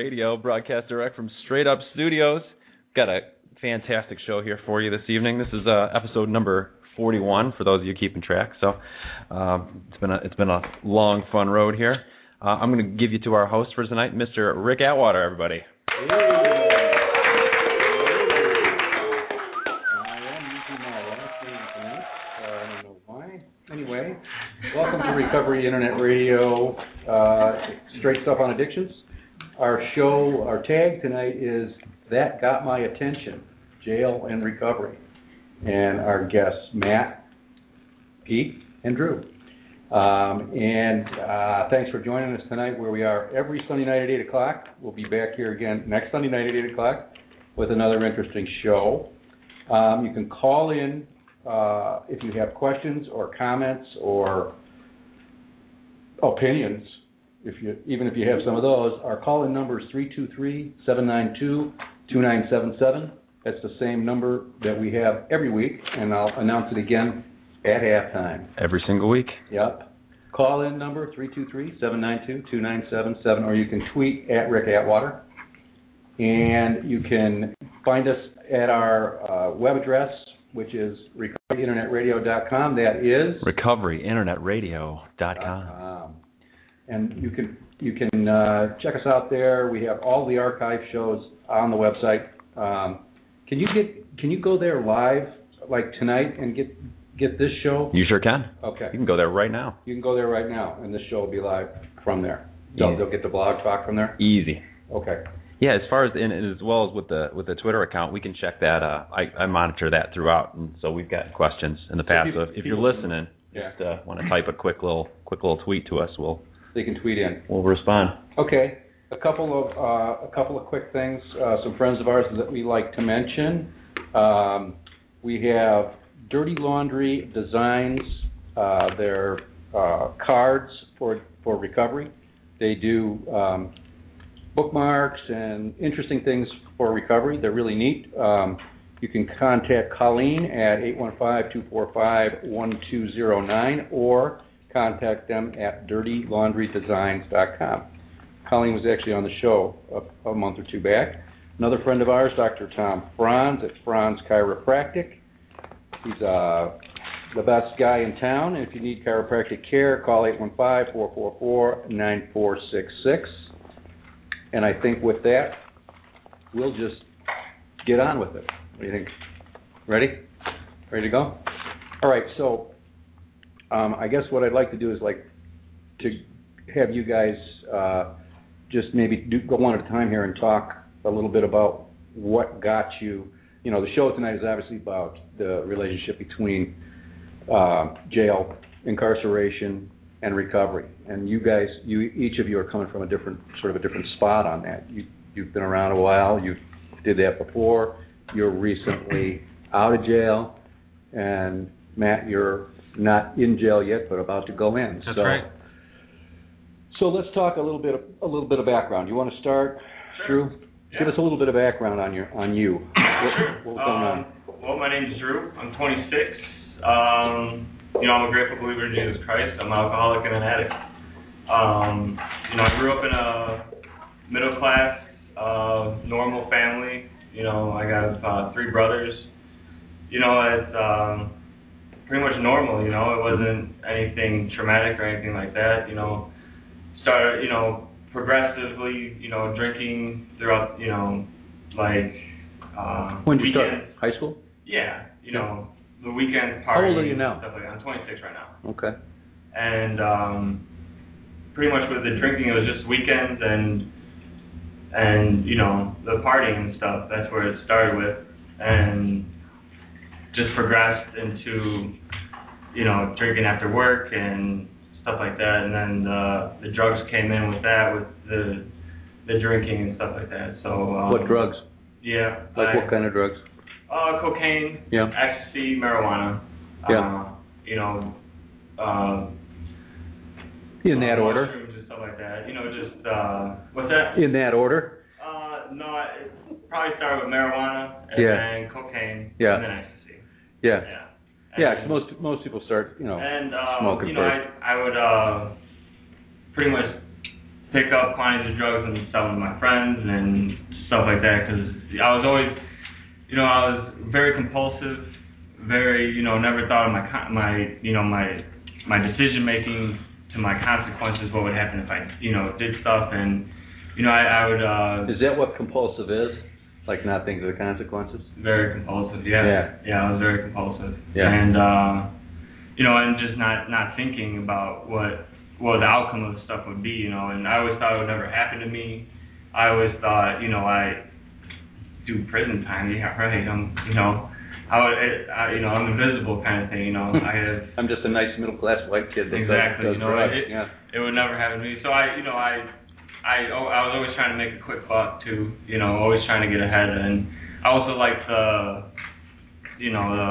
Radio, broadcast direct from Straight Up Studios. Got a fantastic show here for you this evening. This is uh, episode number 41 for those of you keeping track. So um, it's been a it's been a long, fun road here. Uh, I'm going to give you to our host for tonight, Mr. Rick Atwater. Everybody. Anyway, welcome to Recovery Internet Radio, uh, Straight Stuff on Addictions. Our show, our tag tonight is That Got My Attention, Jail and Recovery. And our guests, Matt, Pete, and Drew. Um, and uh, thanks for joining us tonight where we are every Sunday night at 8 o'clock. We'll be back here again next Sunday night at 8 o'clock with another interesting show. Um, you can call in uh, if you have questions or comments or opinions, if you even if you have some of those, our call-in number is 323-792-2977. That's the same number that we have every week, and I'll announce it again at halftime. Every single week. Yep. Call-in number 323-792-2977, or you can tweet at Rick Atwater. And you can find us at our uh, web address, which is recoveryinternetradio.com. That is recoveryinternetradio.com. um, and you can you can uh, check us out there. We have all the archive shows on the website. Um, can you get can you go there live like tonight and get get this show? You sure can. Okay, You can go there right now. you can go there right now, and this show will be live from there. They'll, Yeah. they'll get the blog talk from there. Easy. Okay. Yeah, as far as and as well as with the with the Twitter account, we can check that. Uh, I I monitor that throughout, and so we've got questions in the past. So if, if you're listening, Yeah. just uh, want to type a quick little quick little tweet to us, we'll They can tweet in. we'll respond. Okay, a couple of uh, a couple of quick things. Uh, some friends of ours that we like to mention. Um, we have Dirty Laundry Designs. Uh, their uh, cards for for recovery. They do um, bookmarks and interesting things for recovery. They're really neat. Um, you can contact Colleen at 815-245-1209 or contact them at dirtylaundrydesigns.com. Colleen was actually on the show a, a month or two back. Another friend of ours, Dr. Tom Franz at Franz Chiropractic. He's uh, the best guy in town. If you need chiropractic care, call 815-444-9466. And I think with that, we'll just get on with it. What do you think? Ready? Ready to go? All right. So, um, I guess what I'd like to do is like to have you guys uh, just maybe do, go one at a time here and talk a little bit about what got you. You know, the show tonight is obviously about the relationship between uh, jail, incarceration, and recovery. And you guys, you each of you are coming from a different sort of a different spot on that. You you've been around a while. You did that before. You're recently out of jail, and Matt, you're not in jail yet, but about to go in. That's so, right. So let's talk a little bit of, a little bit of background. You want to start, Drew? Give us a little bit of background on your on you. What, what was going on? Um, well, my name's Drew. I'm 26. Um, you know, I'm a grateful believer in Jesus Christ. I'm an alcoholic and an addict. Um, you know, I grew up in a middle class, uh, normal family. You know, I got uh, three brothers. You know, it's um, pretty much normal. You know, it wasn't anything traumatic or anything like that. You know, started, you know, progressively, you know, drinking throughout, you know, like uh, When did you start? High school? Yeah, you know, the weekend How parties. old are you now? Stuff like that. I'm 26 right now, Okay. and um, pretty much with the drinking, it was just weekends and and you know the partying and stuff. That's where it started with, and just progressed into you know drinking after work and stuff like that. And then the the drugs came in with that, with the the drinking and stuff like that. So um, what drugs? Yeah, Like I- what kind of drugs? uh, cocaine, Yeah. ecstasy, marijuana. Yeah. Uh, you know, um, In that uh, order? And stuff like that. You know, just uh, what's that? In that order? Uh, no, it probably started with marijuana and Yeah. then cocaine Yeah. and then ecstasy. Yeah. Yeah. Yeah, 'cause most most people start, you know. and um, smoking you know, first. I I would uh, pretty much pick up quantities of drugs and sell them to my friends and stuff like that because I was always, you know, I was very compulsive, very, you know, never thought of my my, you know, my my decision making to my consequences, what would happen if I, you know, did stuff and, you know, I, I would. uh Is that what compulsive is? Like not thinking of the consequences? Very compulsive, yeah. Yeah. Yeah, I was very compulsive. Yeah. And uh you know, and just not not thinking about what what the outcome of the stuff would be, you know, and I always thought it would never happen to me. I always thought, you know, I do prison time, yeah, right. I'm you know I would I, you know, I'm invisible kind of thing, you know. I have I'm just a nice middle class white kid that does- Exactly, does you know, drugs. it- yeah. it would never happen to me. So I, you know, I, I, I was always trying to make a quick buck too. You know, always trying to get ahead. And I also like the, you know, the,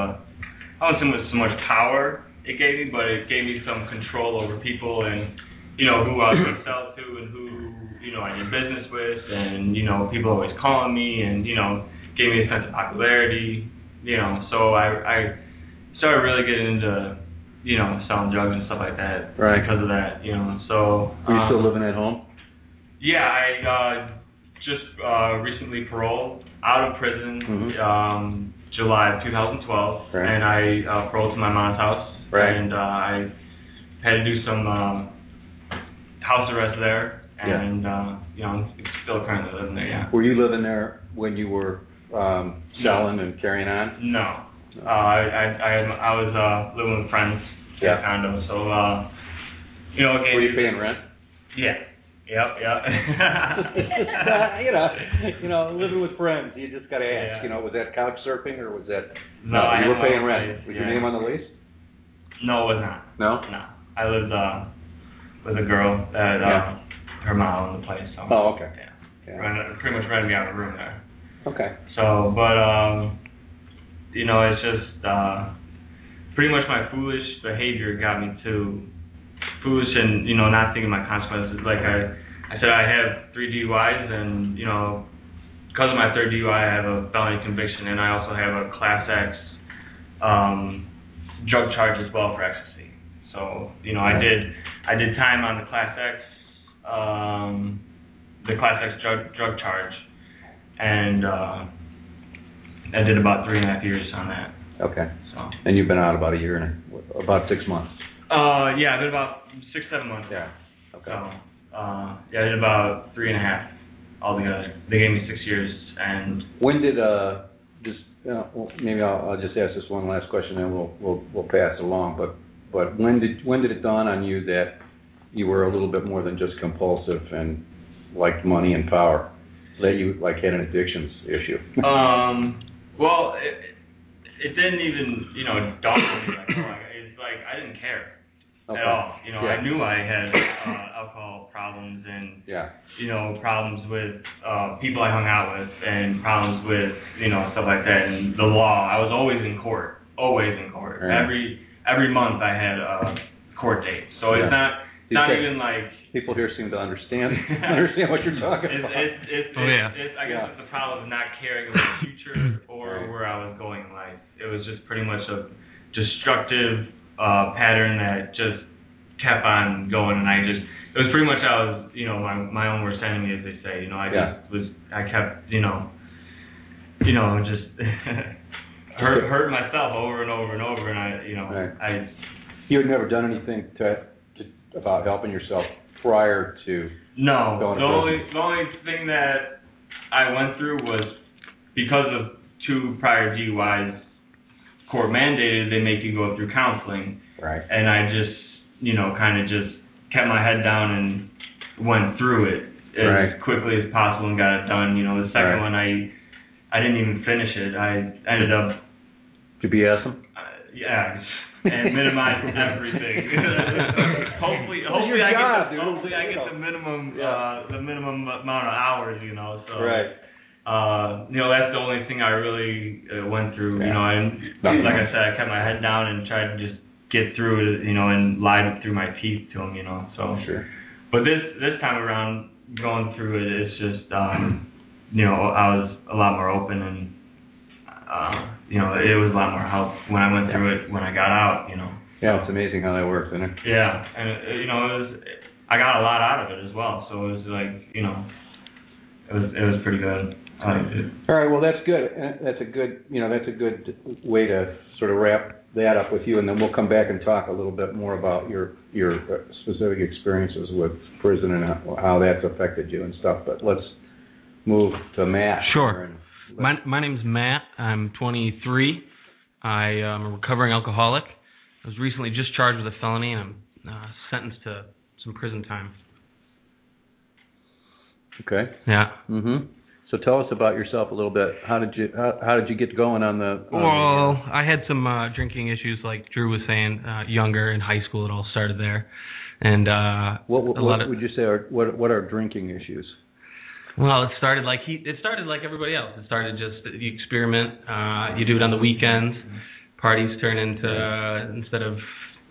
I don't say so much power it gave me, but it gave me some control over people and, you know, who I was going to sell to and who, you know, I did business with, and you know, people always calling me, and you know, gave me a sense of popularity. You know, so I, I started really getting into you know, selling drugs and stuff like that Right. because of that, you know. So Are you still um, living at home? Yeah, I uh just uh recently paroled out of prison Mhm. um July of 2012 Right. and I uh paroled to my mom's house Right. and uh I had to do some um house arrest there Yeah. and uh you know, I'm still currently living there, yeah. Were you living there when you were um, selling and carrying on? No. Uh, I, I, I, I was uh, living with friends in Yeah. a condo, so, uh, you know, Were you paying rent? yeah. Yep, yep. you know, you know, living with friends. You just got to ask. Yeah. You know, was that couch surfing or was that? No, I you were paying rent. Was yeah. your name on the lease? No, it was not. No. No. I lived uh, with a girl that, uh, Yeah. her mom owned the place, so. Oh, okay. Yeah. Yeah. Rented, pretty much rented me out of a room there. Okay. So, but um, you know, it's just uh, pretty much my foolish behavior got me to foolish and you know not thinking my consequences. Like I, I said, I have three DUIs, and you know, because of my third DUI, I have a felony conviction, and I also have a Class X um, drug charge as well for ecstasy. So, you know, I did I did time on the Class X um, the Class X drug drug charge and uh, I did about three and a half years on that. Okay. So, And you've been out about a year and a, about six months. Uh, yeah, I did about six, seven months. Yeah. So, Okay. uh, yeah, I did about three and a half altogether. They gave me six years, and When did uh just uh, well, maybe I'll, I'll just ask this one last question and we'll we'll we'll pass it along. But but when did when did it dawn on you that you were a little bit more than just compulsive and liked money and power? That you like had an addictions issue. um, well, it, it didn't even, you know, dawn on me. Like, oh, it's like I didn't care Okay. at all. You know, Yeah. I knew I had uh, alcohol problems and Yeah. you know, problems with uh, people I hung out with and problems with, you know, stuff like that. And the law, I was always in court, always in court. Right. Every every month I had a court date. So Yeah. it's not You not even like People here seem to understand understand what you're talking it's about. it's it's, Oh, yeah. it's, I guess Yeah. it's the problem of not caring about the future or Right. where I was going in life. It was just pretty much a destructive uh, pattern that just kept on going, and I just it was pretty much I was you know my my own worst enemy as they say. You know I Yeah. just was I kept you know you know just hurt hurt myself over and over and over, and I you know Right. I You had never done anything to, to about helping yourself prior to. No, Going to the only the only thing that I went through was because of two prior DUIs, court mandated they make you go through counseling, Right. and I just you know kind of just kept my head down and went through it as Right. quickly as possible and got it done. You know, the second Right. one I I didn't even finish it. I ended up To BS them. uh, yeah. And minimize everything. hopefully, hopefully I job, get the, hopefully I get the minimum Yeah. uh, the minimum amount of hours, you know. So Right. Uh, you know that's the only thing I really uh, went through. Yeah. You know, and Nothing like I said, I kept my head down and tried to just get through it, you know, and lied through my teeth to them, you know. So, Sure. but this this time around, going through it, it's just um, you know I was a lot more open and uh, you know it was a lot more help when I went through it when I got out, you know. Yeah, it's amazing how that works, isn't it? Yeah, and uh, you know, it was. I got a lot out of it as well. So it was like, you know, it was it was pretty good. I liked it. All right, well, that's good. Uh, That's a good, you know, that's a good way to sort of wrap that up with you, and then we'll come back and talk a little bit more about your, your uh, specific experiences with prison and how how that's affected you and stuff, but let's move to Matt. Sure. And My my name's Matt. I'm 23. I am a recovering alcoholic. I was recently just charged with a felony and I'm uh, sentenced to some prison time. Okay. Yeah. Mm hmm So tell us about yourself a little bit. How did you, how, how did you get going on the? on the, Well, I had some uh, drinking issues, like Drew was saying, uh, younger in high school. It all started there, and uh, What, what, a lot what of- would you say are, what, what are drinking issues? Well, it started like he. It started like everybody else. It started just you experiment. Uh, you do it on the weekends. Parties turn into uh, instead of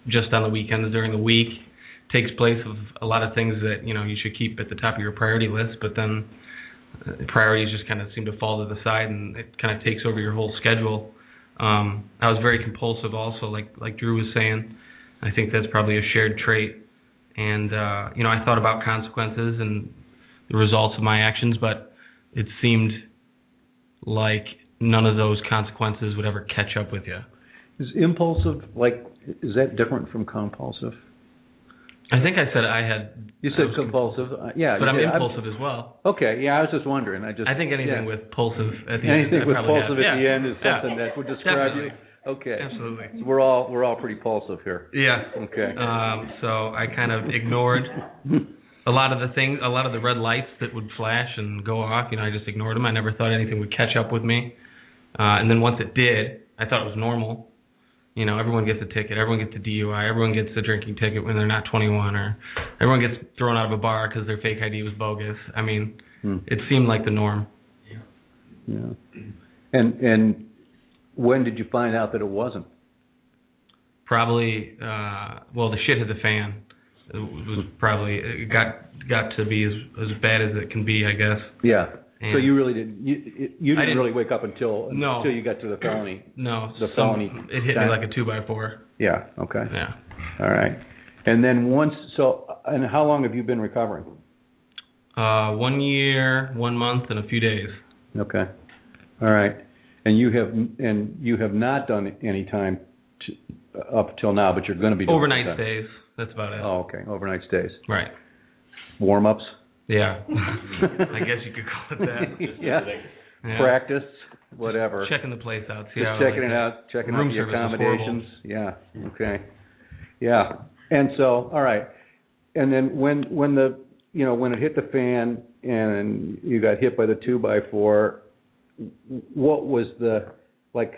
just on the weekends during the week. Takes place of a lot of things that you know you should keep at the top of your priority list, but then priorities just kind of seem to fall to the side, and it kind of takes over your whole schedule. Um, I was very compulsive, also, like like Drew was saying. I think that's probably a shared trait. And uh, you know, I thought about consequences and the results of my actions, but it seemed like none of those consequences would ever catch up with you. Is impulsive, like, is that different from compulsive? I think I said I had, You said compulsive, uh, yeah. but I'm did. impulsive as well. Okay, yeah, I was just wondering, I just. I think anything yeah. with pulsive at the Anything end. I with pulsive have. at the end is Yeah. something that would describe you? Okay. Absolutely. So We're all, we're all pretty pulsive here. Yeah. Okay. Um, so I kind of ignored a lot of the things, a lot of the red lights that would flash and go off. You know, I just ignored them. I never thought anything would catch up with me. Uh, and then once it did, I thought it was normal. You know, everyone gets a ticket. Everyone gets a DUI. Everyone gets a drinking ticket when they're not 21, or everyone gets thrown out of a bar because their fake ID was bogus. I mean, Hmm. it seemed like the norm. Yeah. And, and when did you find out that it wasn't? Probably, uh, well, the shit hit the fan. It was probably it got got to be as as bad as it can be, I guess. Yeah. So you really didn't, you, you- didn't didn't- really wake up until, No. until you got to the felony? No, The some- felony It hit time. me like a two by four. Yeah, okay. Yeah. All right. And then once, so, and how long have you been recovering? Uh, one year, one month, and a few days. Okay. All right. And you have, and you have not done any time to, up till now, but you're going to be doing Overnight stays. That's about it. Oh, okay. Overnight stays. Right. Warm ups. Yeah. I guess you could call it that. yeah. Yeah. Practice, whatever. Checking the place out. See Just checking like it it. out, checking out the accommodations. Yeah. Okay. Yeah. And so, all right. And then when when the you know when it hit the fan and you got hit by the two by four, what was the like?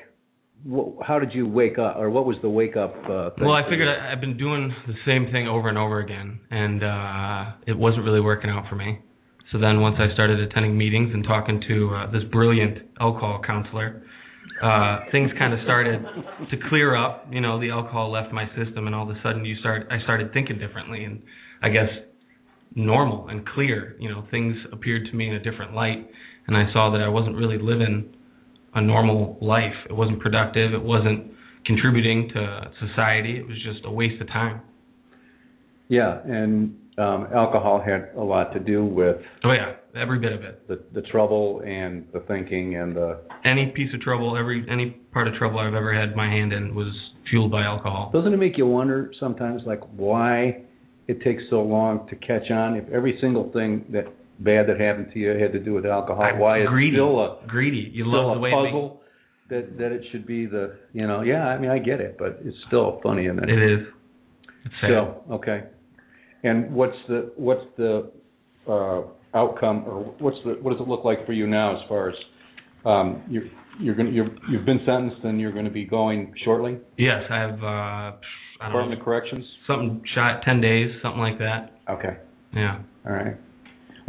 What, how did you wake up, or what was the wake up? Uh, thing Well, I figured? I, I've been doing the same thing over and over again, and uh, it wasn't really working out for me. So then, once I started attending meetings and talking to uh, this brilliant alcohol counselor, uh, things kind of started to clear up. You know, the alcohol left my system, and all of a sudden, you start. I started thinking differently, and I guess normal and clear. You know, things appeared to me in a different light, and I saw that I wasn't really living a normal life. It wasn't productive. It wasn't contributing to society. It was just a waste of time. Yeah, and um, alcohol had a lot to do with Oh yeah, every bit of it. the the trouble and the thinking and the. Any piece of trouble, every any part of trouble I've ever had my hand in was fueled by alcohol. Doesn't it make you wonder sometimes, like why it takes so long to catch on? If every single thing that bad that happened to you had to do with alcohol, I'm why it's greedy. still a Greedy. You love the way puzzle that that it should be the you know yeah I mean I get it, but it's still funny and it, it is. It's sad. Still, okay. And what's the what's the uh, outcome, or what's the what does it look like for you now as far as um, you're you're going you're you've been sentenced and you're going to be going shortly? yes, I have. Uh, I Department know, of Corrections. something shot ten days, something like that. Okay. Yeah. All right.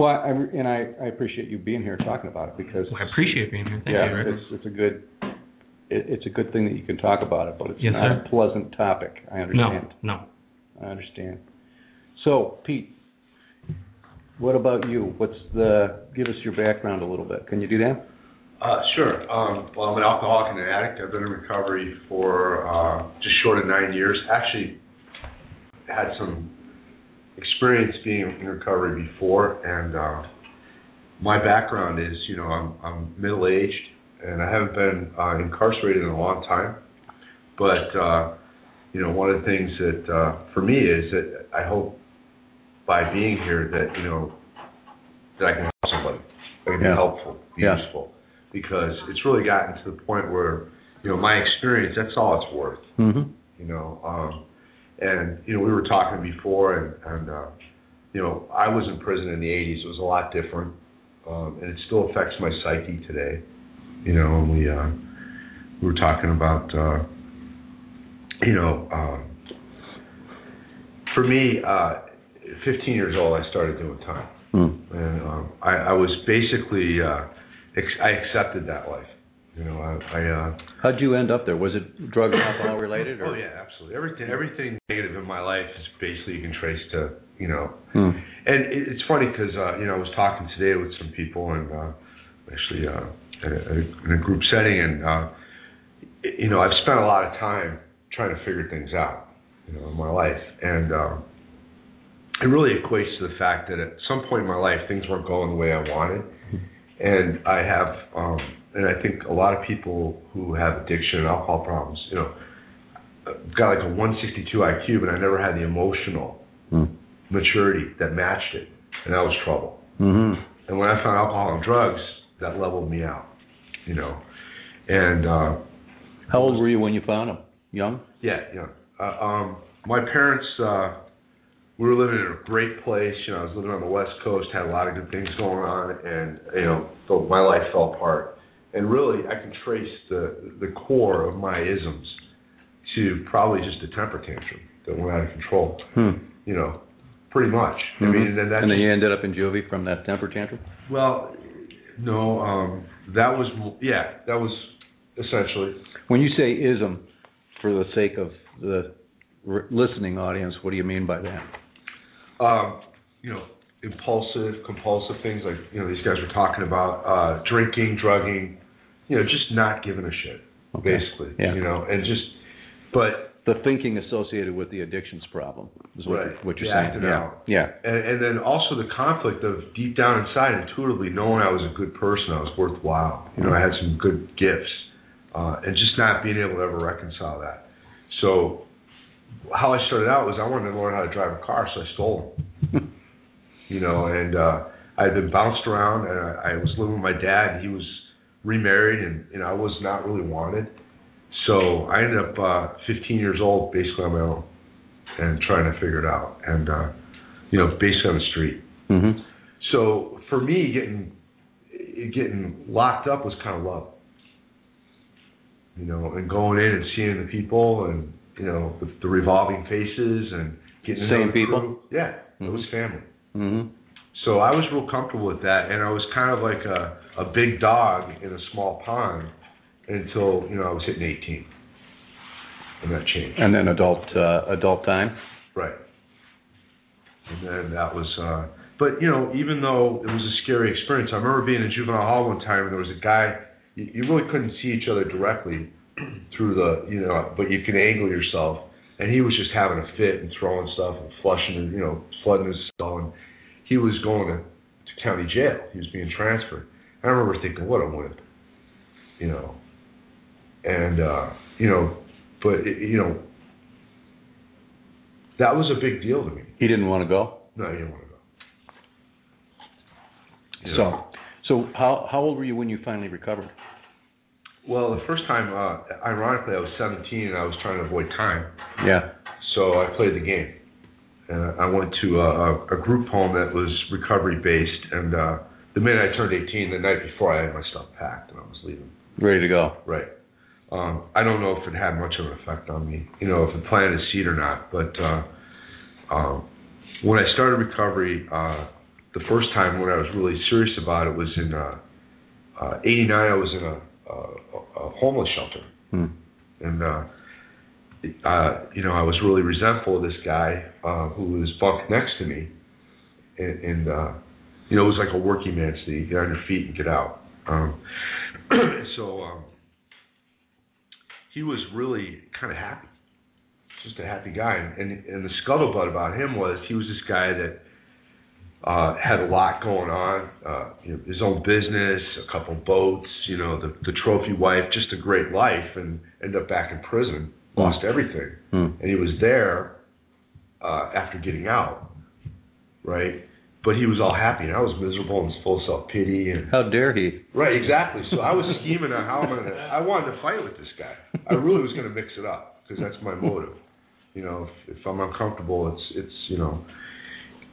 Well, I, and I, I appreciate you being here talking about it because Well, I appreciate being here. Thank yeah, you, Rick. it's it's a good it, it's a good thing that you can talk about it, but it's Yes, not sir. a pleasant topic. I No, understand. no. I understand. So, Pete, what about you? What's the give us your background a little bit? Can you do that? Uh, sure. Um, well, I'm an alcoholic and an addict. I've been in recovery for uh, just short of nine years. Actually, had some experienced being in recovery before, and uh, my background is, you know, I'm I'm middle aged, and I haven't been uh, incarcerated in a long time, but uh, you know, one of the things that uh, for me is that I hope by being here that you know that I can help somebody, I can Yeah. be helpful, be Yeah. useful, because it's really gotten to the point where you know my experience that's all it's worth Mm-hmm. you know. Um, and you know, we were talking before, and, and uh, you know, I was in prison in the '80s. It was a lot different, um, and it still affects my psyche today. You know, and we uh, we were talking about, uh, you know, um, for me, uh, 15 years old, I started doing time, Mm. and um, I, I was basically, uh, ex- I accepted that life. You know, I, I uh, How'd you end up there? Was it drug and alcohol related? Or? Oh yeah, absolutely. Everything everything negative in my life is basically you can trace to you know. Hmm. And it, it's funny because uh, you know I was talking today with some people and uh, actually uh, in, a, in a group setting and uh, you know I've spent a lot of time trying to figure things out you know in my life and um, it really equates to the fact that at some point in my life things weren't going the way I wanted and I have um, and I think a lot of people who have addiction and alcohol problems you know got like a 162 IQ, but I never had the emotional Hmm. maturity that matched it, and that was trouble. Mm-hmm. And when I found alcohol and drugs, that leveled me out, you know. And uh, How old were you when you found them? Young? yeah, yeah. Uh, um, my parents, uh, we were living in a great place. You know, I was living on the West Coast, had a lot of good things going on, and you know, so my life fell apart. And really, I can trace the the core of my isms to probably just a temper tantrum that went out of control. Hmm. You know, pretty much. I Mhm. mean, and then that's and then you ended up in juvie from that temper tantrum? well, no, um, that was yeah, that was essentially. When you say ism, for the sake of the r- listening audience, what do you mean by that? um, you know, impulsive, compulsive things like you know these guys were talking about uh, drinking, drugging, you know, just not giving a shit, Okay. basically. Yeah. You know, and just, but The thinking associated with the addictions problem is what, Right. what you're The saying. yeah. Yeah. and, and then also the conflict of deep down inside, intuitively knowing I was a good person, I was worthwhile. You know, I had some good gifts, uh, and just not being able to ever reconcile that. So, how I started out was I wanted to learn how to drive a car, so I stole them. you know, and uh, I had been bounced around, and I, I was living with my dad. And he was remarried, and you know, I was not really wanted. So I ended up uh, 15 years old, basically on my own, and trying to figure it out, and uh, you know, basically on the street. Mm-hmm. So for me, getting getting locked up was kind of love, you know, and going in and seeing the people, and you know, with the revolving faces, and getting Same people? crew. Yeah, it was family. Mm-hmm. So I was real comfortable with that, and I was kind of like a a big dog in a small pond until you know I was hitting 18, and that changed. And then adult uh, adult time. Right. And then that was, uh, but you know, even though it was a scary experience, I remember being in juvenile hall one time and there was a guy, you, you really couldn't see each other directly through the, you know, but you could angle yourself. And he was just having a fit and throwing stuff and flushing, you know, flooding his skull. And he was going to, to county jail. He was being transferred. I remember thinking, what a wimp, you know. And, uh, you know, but, it, you know, that was a big deal to me. He didn't want to go. No, he didn't want to go. You So, know? so how how old were you when you finally recovered? well, the first time, uh, ironically, I was 17 and I was trying to avoid time, Yeah. so I played the game. And I went to a, a, a group home that was recovery based, and uh, the minute I turned 18, the night before, I had my stuff packed and I was leaving. Ready to go. Right. Um, I don't know if it had much of an effect on me, you know, if it planted a seed or not. But uh, um, when I started recovery, uh, the first time when I was really serious about it was in uh, uh, '89. I was in a, a, a homeless shelter, Hmm. and uh, uh, you know, I was really resentful of this guy uh, who was bunked next to me, and, and uh, you know, it was like a working man's thing: get on your feet and get out. Um, so um, he was really kind of happy. just a happy guy. And and the scuttlebutt about him was he was this guy that uh, had a lot going on, uh, you know, his own business, a couple boats, you know, the the trophy wife, just a great life, and ended up back in prison, lost everything, Hmm. and he was there uh, after getting out, right? But he was all happy, and I was miserable and full of self pity and How dare he? Right, exactly. So I was scheming on how I'm gonna. I wanted to fight with this guy. I really was gonna mix it up because that's my motive. You know, if, if I'm uncomfortable, it's it's you know.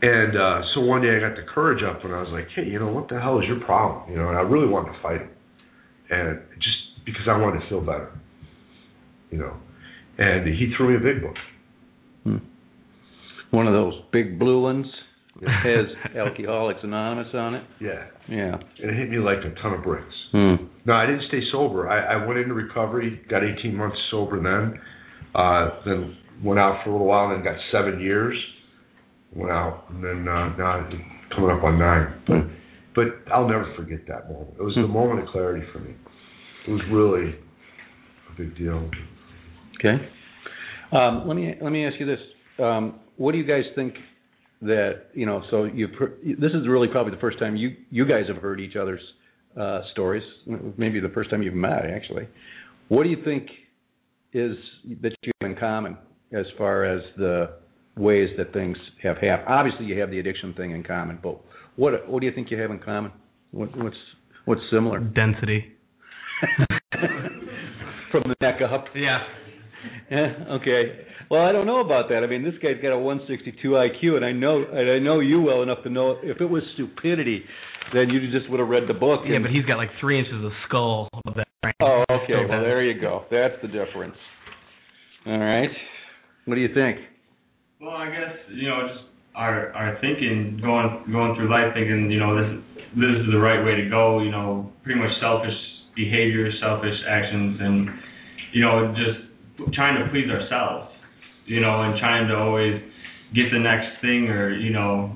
And uh, so one day I got the courage up and I was like, hey, you know, what the hell is your problem? You know, and I really wanted to fight him, and just because I wanted to feel better. You know, and he threw me a big book. One of those big blue ones that has Alcoholics Anonymous on it. Yeah, Yeah. and it hit me like a ton of bricks. Hmm. No, I didn't stay sober. I, I went into recovery, got 18 months sober then, uh, then went out for a little while, then got seven years. Went out, and then uh, now I'm coming up on nine. But but I'll never forget that moment. It was the moment of clarity for me. It was really a big deal. Okay. Um, let me let me ask you this: um, What do you guys think that you know? So you've this is really probably the first time you you guys have heard each other's uh, stories. Maybe the first time you've met, actually. What do you think is that you have in common as far as the ways that things have happened? Obviously, you have the addiction thing in common, but what what do you think you have in common? What, what's what's similar Density. from the neck up? Yeah. Yeah, okay. Well, I don't know about that. I mean, this guy's got a 162 IQ, and I know and I know you well enough to know if it was stupidity, then you just would have read the book. Yeah, but he's got like three inches of skull above that. Right? Oh, okay. Well, there you go. That's the difference. All right. What do you think? Well, I guess you know just our our thinking going going through life thinking you know this this is the right way to go. You know, pretty much selfish behavior, selfish actions, and you know just trying to please ourselves. You know, and trying to always get the next thing or you know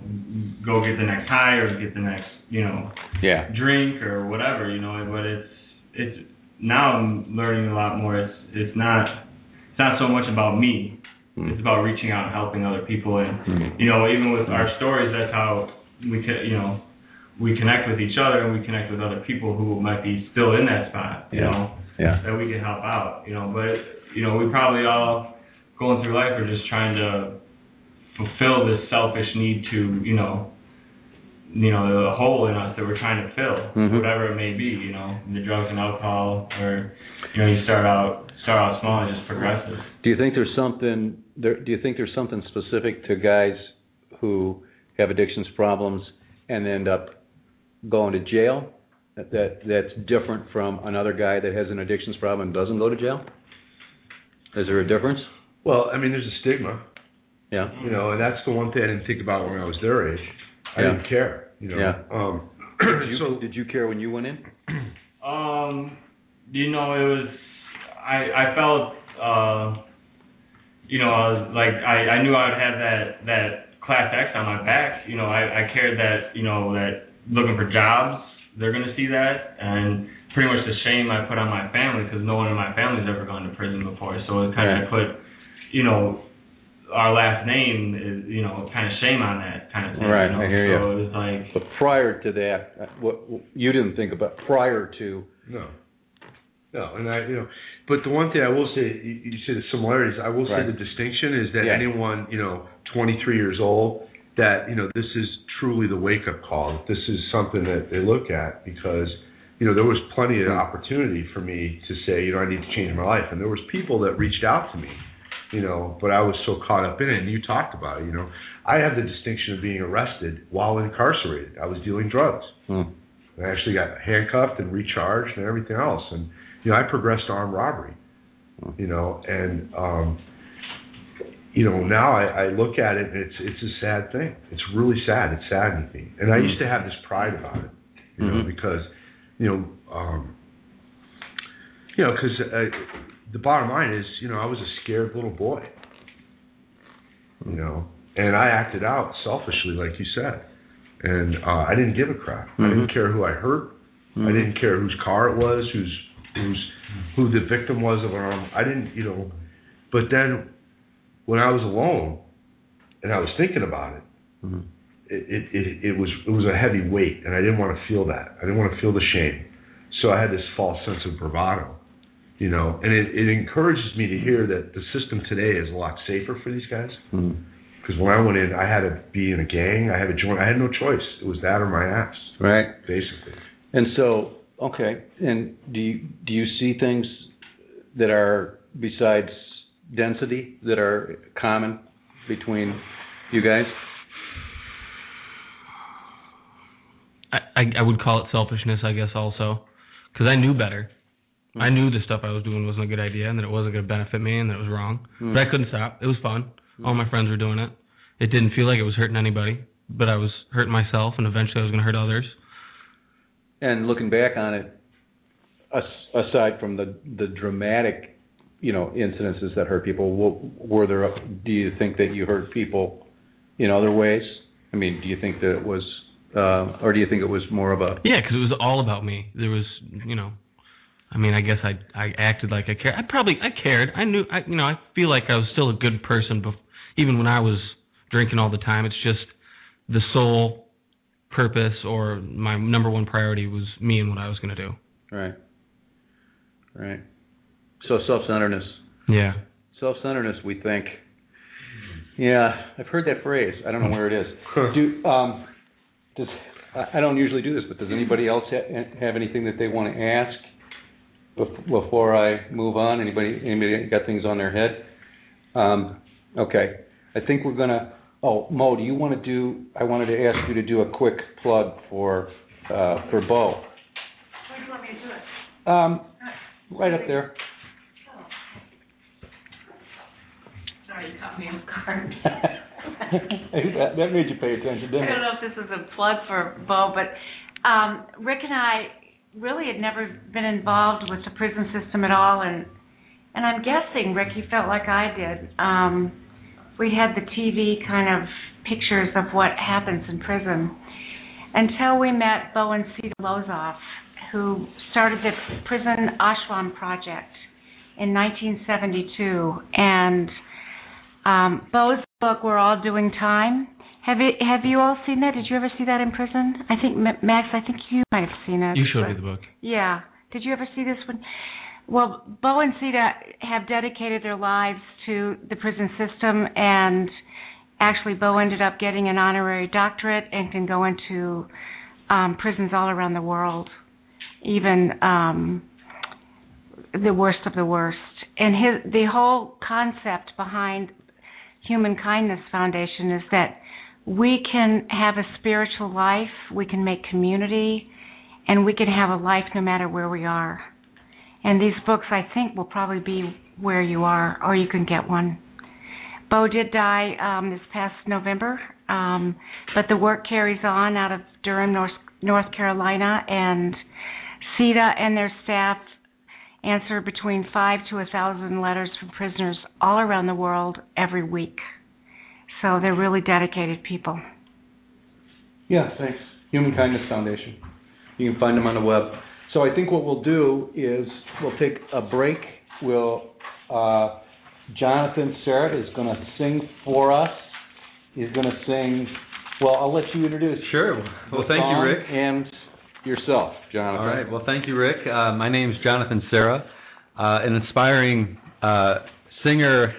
go get the next high or get the next you know Yeah. drink or whatever, you know, but it's it's now I'm learning a lot more. It's it's not it's not so much about me. It's about reaching out and helping other people and Mhm. you know, even with our stories that's how we can you know, we connect with each other and we connect with other people who might be still in that spot, you Yeah. know, Yeah. that we can help out, you know, but you know, we probably all going through life are just trying to fulfill this selfish need to, you know, you know, the hole in us that we're trying to fill, Mhm. whatever it may be, you know, the drugs and alcohol, or you know, you start out start out small and just progressive. Do you think there's something there? Do you think there's something specific to guys who have addictions problems and end up going to jail that, that that's different from another guy that has an addictions problem and doesn't go to jail? Is there a difference? Well, I mean, there's a stigma, Yeah. you know, and that's the one thing I didn't think about when I was their age. I Yeah. didn't care, you know. Yeah. Um, Did you, so did you care when you went in? Um, you know, it was I I felt uh, you know, I was like I I knew I would have that that class X on my back. You know, I I cared that you know that looking for jobs, they're gonna see that, and pretty much the shame I put on my family because no one in my family's ever gone to prison before. So it kind of Right. put, you know. Our last name is, you know, kind of shame on that kind of thing. Right, you know? I hear you. So it was like, But prior to that, uh, what you didn't think about prior to? No. No, and I, you know, but the one thing I will say, you, you say the similarities. I will Right. say the distinction is that Yeah. anyone, you know, 23 years old, that you know, this is truly the wake up call. This is something that they look at because, you know, there was plenty of opportunity for me to say, you know, I need to change my life, and there was people that reached out to me, you know, but I was so caught up in it. And you talked about it, you know, I have the distinction of being arrested while incarcerated. I was dealing drugs. Hmm. I actually got handcuffed and recharged and everything else. And you know, I progressed to armed robbery. You know, and um, you know now I, I look at it and it's it's a sad thing. It's really sad. It's saddening me. And I used to have this pride about it. You know, Mhm. because you know, um, you know, because uh, the bottom line is, you know, I was a scared little boy. You know, and I acted out selfishly, like you said, and uh, I didn't give a crap. I didn't Mhm. care who I hurt. I Mhm. didn't care whose car it was, whose whose who the victim was of an arm. I didn't, you know. But then, when I was alone and I was thinking about it, Mhm. It, it, it, was it was a heavy weight, and I didn't want to feel that. I didn't want to feel the shame. So I had this false sense of bravado, you know. And it, it encourages me to hear that the system today is a lot safer for these guys. Mm-hmm. Because when I went in, I had to be in a gang. I had to join. I had no choice. It was that or my ass, Right. basically. And so, okay. And do you do you see things that are besides density that are common between you guys? I, I I would call it selfishness, I guess, also, because I knew better. I knew the stuff I was doing wasn't a good idea, and that it wasn't going to benefit me, and that it was wrong. Hmm. But I couldn't stop. It was fun. All my friends were doing it. It didn't feel like it was hurting anybody, but I was hurting myself, and eventually I was going to hurt others. And looking back on it, as- aside from the the dramatic, you know, incidences that hurt people, were there? Do you think that you hurt people in other ways? I mean, do you think that it was, uh, or do you think it was more of a? Yeah, because it was all about me. There was, you know, I mean, I guess I I acted like I cared. I probably I cared. I knew, I you know, I feel like I was still a good person, bef- even when I was drinking all the time. It's just the sole purpose or my number one priority was me and what I was going to do. Right. Right. So self-centeredness. Yeah. Self-centeredness, we think. Yeah, I've heard that phrase. I don't know where it is. Do um, does I don't usually do this, but does anybody else ha- have anything that they want to ask bef- before I move on? Anybody anybody got things on their head? Um, okay, I think we're gonna. Oh, Mo, do you want to do? I wanted to ask you to do a quick plug for uh, for Bo. Where do you want me to do it? Um, right up there. Sorry, you caught me off guard. that, that made you pay attention, didn't it? I don't know if this is a plug for Bo, but um, Rick and I really had never been involved with the prison system at all, and and I'm guessing Rick, you felt like I did. Um, we had the TV kind of pictures of what happens in prison until we met Bo and Sita Lozoff, who started the Prison Ashram Project in 1972, and um, Bo's book "We're All Doing Time." Have you have you all seen that? Did you ever see that in prison? I think Max. I think you might have seen it. You showed me the book. yeah. Did you ever see this one? Well, Bo and Sita have dedicated their lives to the prison system, and actually, Bo ended up getting an honorary doctorate and can go into um, prisons all around the world, even um, the worst of the worst. And his the whole concept behind Human Kindness Foundation is that we can have a spiritual life, we can make community, and we can have a life no matter where we are. And these books, I think, will probably be where you are, or you can get one. Bo did die um, this past November, um, but the work carries on out of Durham, North, North Carolina, and Sita and their staff answer between five to a thousand letters from prisoners all around the world every week. So they're really dedicated people. Yeah, thanks. Human Kindness Foundation. You can find them on the web. So I think what we'll do is we'll take a break. We'll uh, Jonathan Sarah is going to sing for us. He's going to sing. Well, I'll let you introduce. Sure. Well, thank you, Rick. And yourself, Jonathan. All right. Well, thank you, Rick. Uh, my is Jonathan Sarah, uh, an inspiring uh, singer,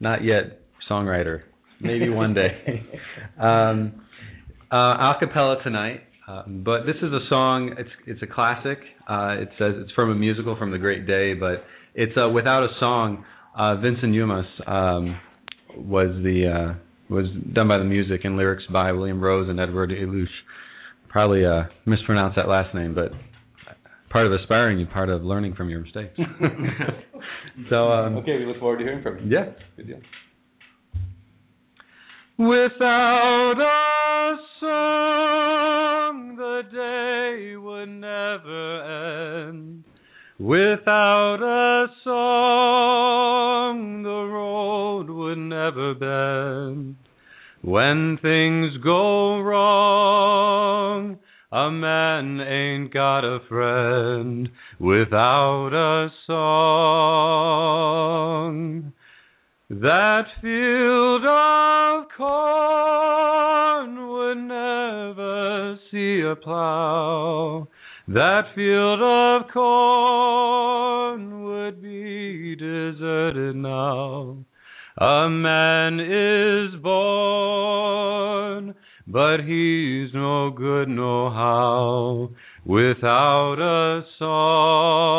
not yet songwriter. Maybe one day. um, uh, a cappella tonight. Um, but this is a song. It's it's a classic. Uh, it says it's from a musical from the Great Day, but it's uh, without a song. Uh, Vincent Youmans um, was the uh, was done by the music and lyrics by William Rose and Edward Elush. Probably uh, mispronounced that last name, but part of aspiring, you part of learning from your mistakes. so um, Okay, we look forward to hearing from you. yeah. Good deal. Without a song, the day would never end. Without a song, the road would never bend. When things go wrong, a man ain't got a friend without a song. That field of corn would never see a plow. That field of corn would be deserted now. A man is born, but he's no good no how without a song.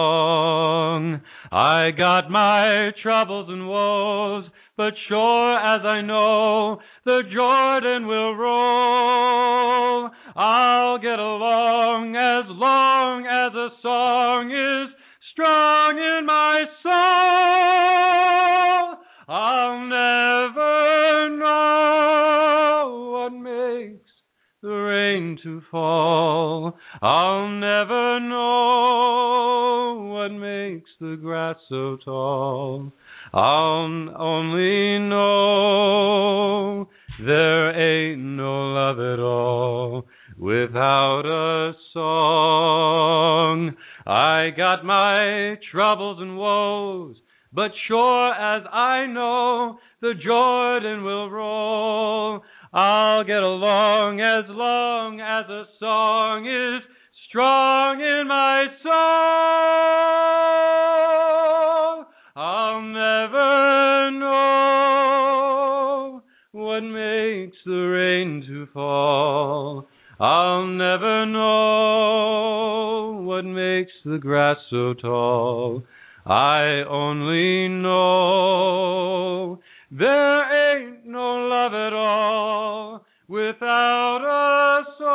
I got my troubles and woes, but sure as I know the Jordan will roll, I'll get along as long as a song is strong in my soul. I'll never know what makes the rain to fall. I'll never know what makes the grass so tall. I'll only know there ain't no love at all without a song. I got my troubles and woes, but sure as I know the Jordan will roll, I'll get along as long as a song is strong in my soul. I'll never know what makes the rain to fall. I'll never know what makes the grass so tall. I only know there ain't no love at all without a song.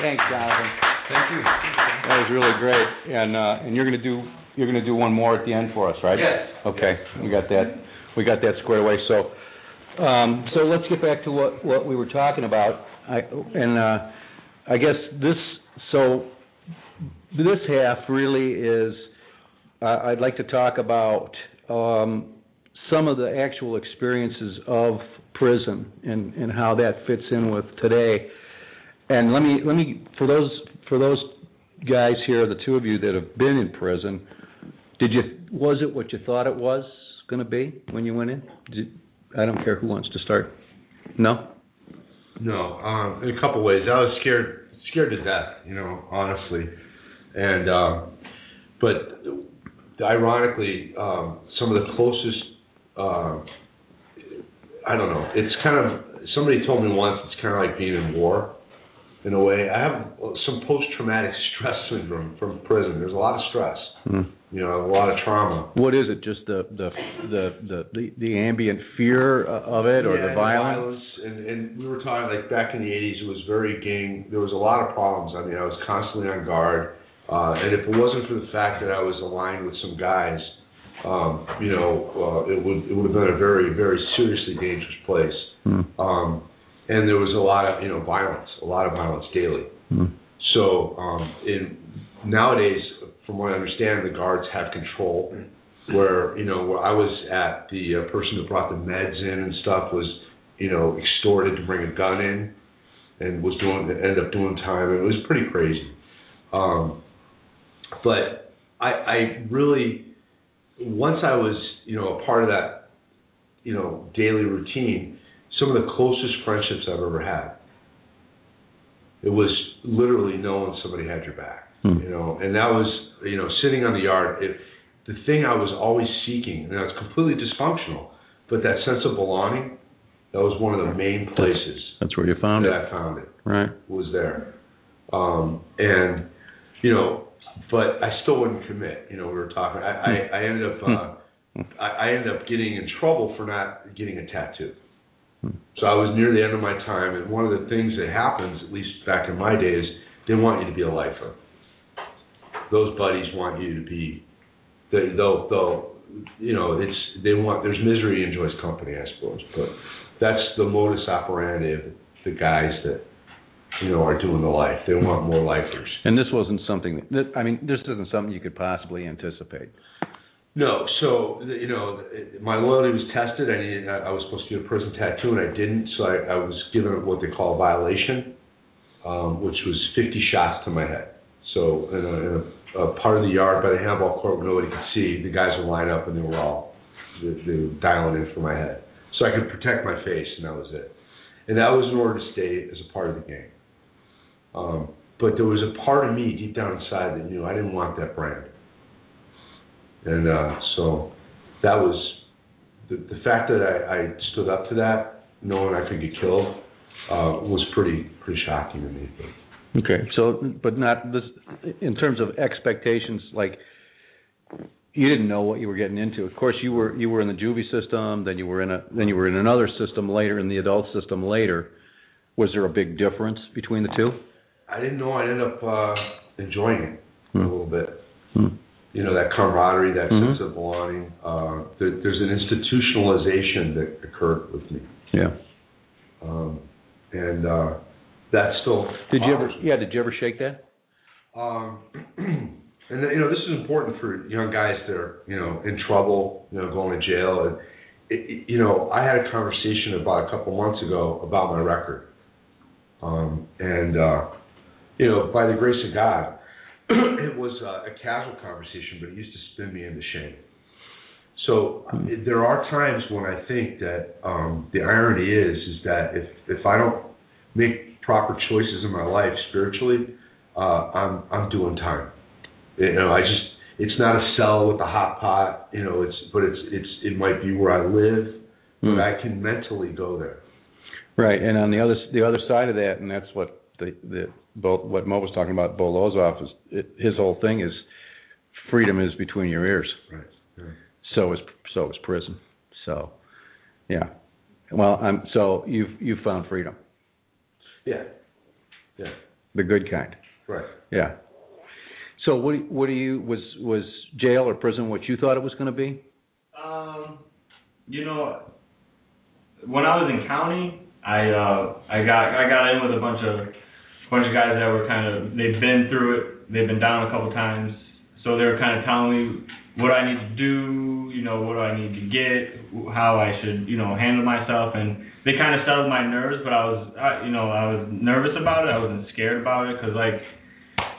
Thanks, Jonathan. Thank you. That was really great. And, uh, and you're gonna do, you're gonna do one more at the end for us, right? Yes. Okay, we got that, we got that squared away. So, um, so let's get back to what, what we were talking about. I, and, uh, I guess this, so this half really is, uh, I'd like to talk about, um, some of the actual experiences of prison and, and how that fits in with today. And let me, let me, for those, for those guys here, the two of you that have been in prison, did you, was it what you thought it was gonna be when you went in? Did, I don't care who wants to start. No? No, um, in a couple ways. I was scared, scared to death, you know, honestly. And, um, but ironically, um, some of the closest, uh, I don't know, it's kind of, somebody told me once it's kind of like being in war in a way. I have some post traumatic stress syndrome from prison. There's a lot of stress, Hmm. You know, a lot of trauma. What is it, just the, the, the, the, the, ambient fear of it or Yeah, the violence? and and we were talking like back in the '80s, it was very gang. There was a lot of problems. I mean, I was constantly on guard, uh, and if it wasn't for the fact that I was aligned with some guys, um, you know, uh, it would it would have been a very very seriously dangerous place. Hmm. Um, and there was a lot of you know violence, a lot of violence daily. Hmm. So um, in nowadays, from what I understand, the guards have control. Where you know where I was at, the uh, person who brought the meds in and stuff was you know extorted to bring a gun in, and was doing ended up doing time. It was pretty crazy. Um, but I, I really once I was you know a part of that you know daily routine, some of the closest friendships I've ever had. It was literally knowing somebody had your back, Hmm. you know, and that was you know sitting on the yard. It, the thing I was always seeking, and I was completely dysfunctional, but that sense of belonging, that was one of the main places That's where you found that it, I found it right? was there. Um, and you know, but I still wouldn't commit. You know, we were talking. I, I, I ended up uh, I, I ended up getting in trouble for not getting a tattoo. So I was near the end of my time, and one of the things that happens, at least back in my days, they want you to be a lifer. Those buddies want you to be. They, they'll, they'll, you know, it's they want. There's misery enjoys company, I suppose, but that's the modus operandi of the guys that you know are doing the life. They want more lifers. And this wasn't something, that, I mean, this isn't something you could possibly anticipate. No, so you know, my loyalty was tested. I needed, I I was supposed to get a prison tattoo, and I didn't. So I, I was given what they call a violation, um, which was 50 shots to my head. So in a, in a, a part of the yard by the handball court where nobody could see, the guys would line up and they were all they, they were dialing in for my head, so I could protect my face, and that was it. And that was in order to stay as a part of the game. Um, but there was a part of me deep down inside that knew I didn't want that brand. And uh, so that was the, the fact that I, I stood up to that, knowing I could get killed, uh, was pretty pretty shocking to me. But Okay, so, but not this, in terms of expectations, like, you didn't know what you were getting into. Of course, you were, you were in the juvie system, then you were in a, then you were in another system later, in the adult system later. Was there a big difference between the two? I didn't know I'd end up uh, enjoying it Hmm. a little bit. Hmm. You know that camaraderie, that Mhm. sense of belonging. Uh, there, there's an institutionalization that occurred with me, Yeah. um, and uh, that still. Did you ever, yeah, did you ever shake that? Um, and you know, this is important for young guys that are, you know, in trouble, you know, going to jail. And it, you know, I had a conversation about a couple months ago about my record, um, and uh, you know, by the grace of God, it was uh, a casual conversation, but it used to spin me into shame. So uh, there are times when I think that um, the irony is is that if if I don't make proper choices in my life spiritually, uh, I'm I'm doing time. You know, I just it's not a cell with a hot pot. You know, it's but it's it's it might be where I live, Hmm. but I can mentally go there. Right, and on the other the other side of that, and that's what the the what Mo was talking about. Bo Lozoff is it, his whole thing is freedom is between your ears. Right. Yeah. So is so is prison. So, yeah. Well, I'm so you've you've found freedom, Yeah. Yeah. the good kind. Right. Yeah. So what do- what do you was was jail or prison what you thought it was going to be? Um, you know, when I was in county, I uh, I got I got in with a bunch of a bunch of guys that were kind of they've been through it, they've been down a couple times, so they were kind of telling me what I need to do, you know, what do I need to get, how I should, you know, handle myself, and they kind of settled my nerves. But I was, I, you know, I was nervous about it. I wasn't scared about it because, like,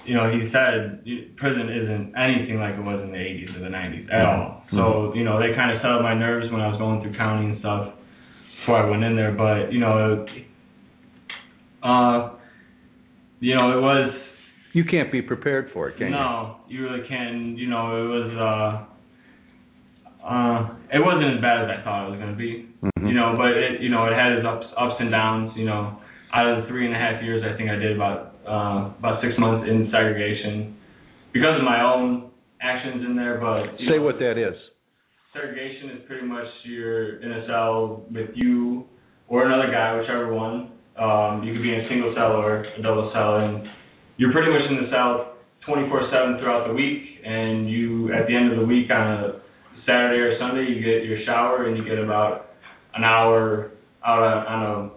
you know, he said prison isn't anything like it was in the 80s or the 90s at all. So, you know, they kind of settled my nerves when I was going through county and stuff before I went in there. But, you know, uh, you know, it was You can't be prepared for it, can you? no, you really can't. You know, it was. uh uh It wasn't as bad as I thought it was gonna be. you? Mhm. You know, but it, you know, it had its ups, ups and downs. You know, out of the three and a half years, I think I did about uh about six months in segregation because of my own actions in there. But Say know, what that is. segregation is pretty much you're in a cell with you or another guy, whichever one. Um, you could be in a single cell or a double cell, and you're pretty much in the cell 24/7 throughout the week. And you, at the end of the week, on a Saturday or Sunday, you get your shower and you get about an hour out on, on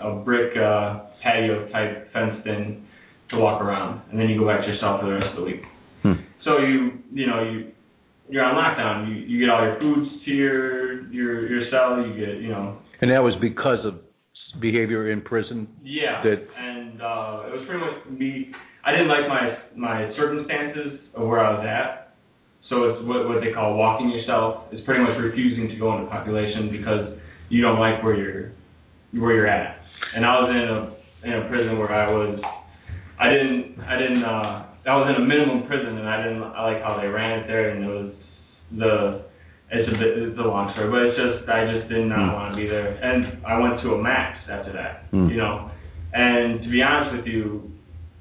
a, a brick uh, patio type fenced in to walk around, and then you go back to your cell for the rest of the week. Hmm. So you, you know, you you're on lockdown. You you get all your foods to your your your cell. You get you know And that was because of behavior in prison. yeah. That- and uh, it was pretty much me. I didn't like my my circumstances of where I was at. So it's what what they call walking yourself. It's pretty much refusing to go into population because you don't like where you're where you're at. And I was in a in a prison where I was. I didn't I didn't uh I was in a minimum prison and I didn't I like how they ran it there and it was the it's a bit it's a long story but it's just I just did not Hmm. want to be there and I went to a max after that Hmm. you know and to be honest with you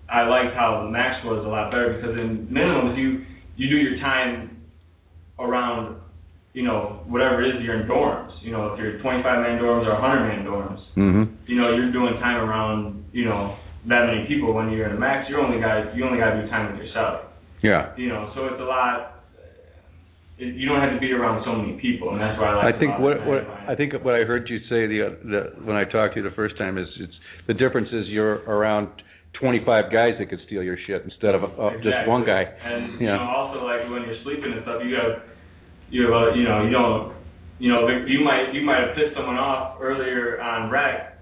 I liked how the max was a lot better because in minimums you you do your time around you know whatever it is you're in dorms you know if you're 25 man dorms or 100 man dorms Mm-hmm. you know, you're doing time around, you know, that many people. When you're in a max, you only got you only got to do time with yourself. Yeah. You know, so it's a lot. It, you don't have to be around so many people, and that's why I like. I think what what I think what I heard you say the, the when I talked to you the first time is it's the difference is you're around 25 guys that could steal your shit instead of uh, just one guy. And Yeah. you know, also like when you're sleeping and stuff, you got you have a, you know, you don't, you know, you might you might have pissed someone off earlier on rec,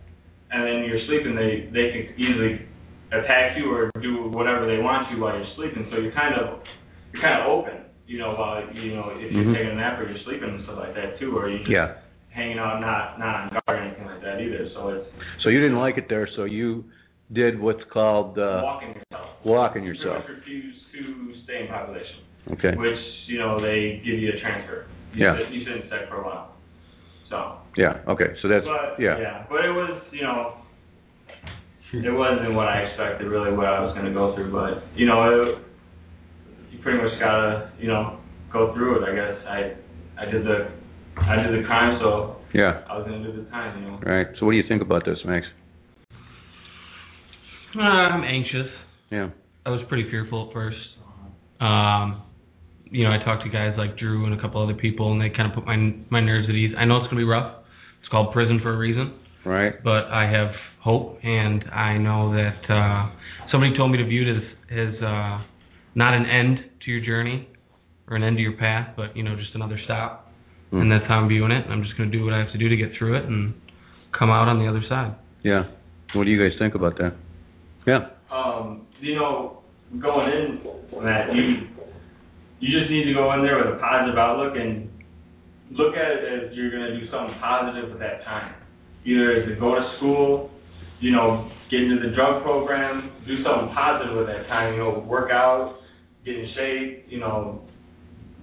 and then you're sleeping. They they could easily attack you or do whatever they want to while you're sleeping. So you're kind of you're kind of open, you know, while you know if you're Mhm. taking a nap or you're sleeping and stuff like that too, or you just Yeah. hanging out not not on guard or anything like that either. So it's So you didn't like it there, so you did what's called uh, walking yourself. walking yourself. refuse to stay in population, Okay. which you know they give you a transfer. You Yeah. sit, you sit in seg for a while. So. Yeah. Okay. So that's but, yeah. But it was, you know, it wasn't what I expected really what I was going to go through. But you know, it, you pretty much gotta, you know, go through it. I guess I, I did the, I did the crime, so Yeah. I was going to do the time. You know. Right. So what do you think about this, Max? Uh, I'm anxious. Yeah. I was pretty fearful at first. Um, you know, I talked to guys like Drew and a couple other people, and they kind of put my my nerves at ease. I know it's gonna be rough. It's called prison for a reason, Right. but I have hope, and I know that uh, somebody told me to view it as as uh, not an end to your journey or an end to your path, but you know, just another stop. Hmm. And that's how I'm viewing it. I'm just gonna do what I have to do to get through it and come out on the other side. Yeah. What do you guys think about that? Yeah. Um, you know, going in, Matt, you you just need to go in there with a positive outlook and look at it as you're going to do something positive with that time. Either to go to school, you know, get into the drug program, do something positive with that time. You know, work out, get in shape. You know,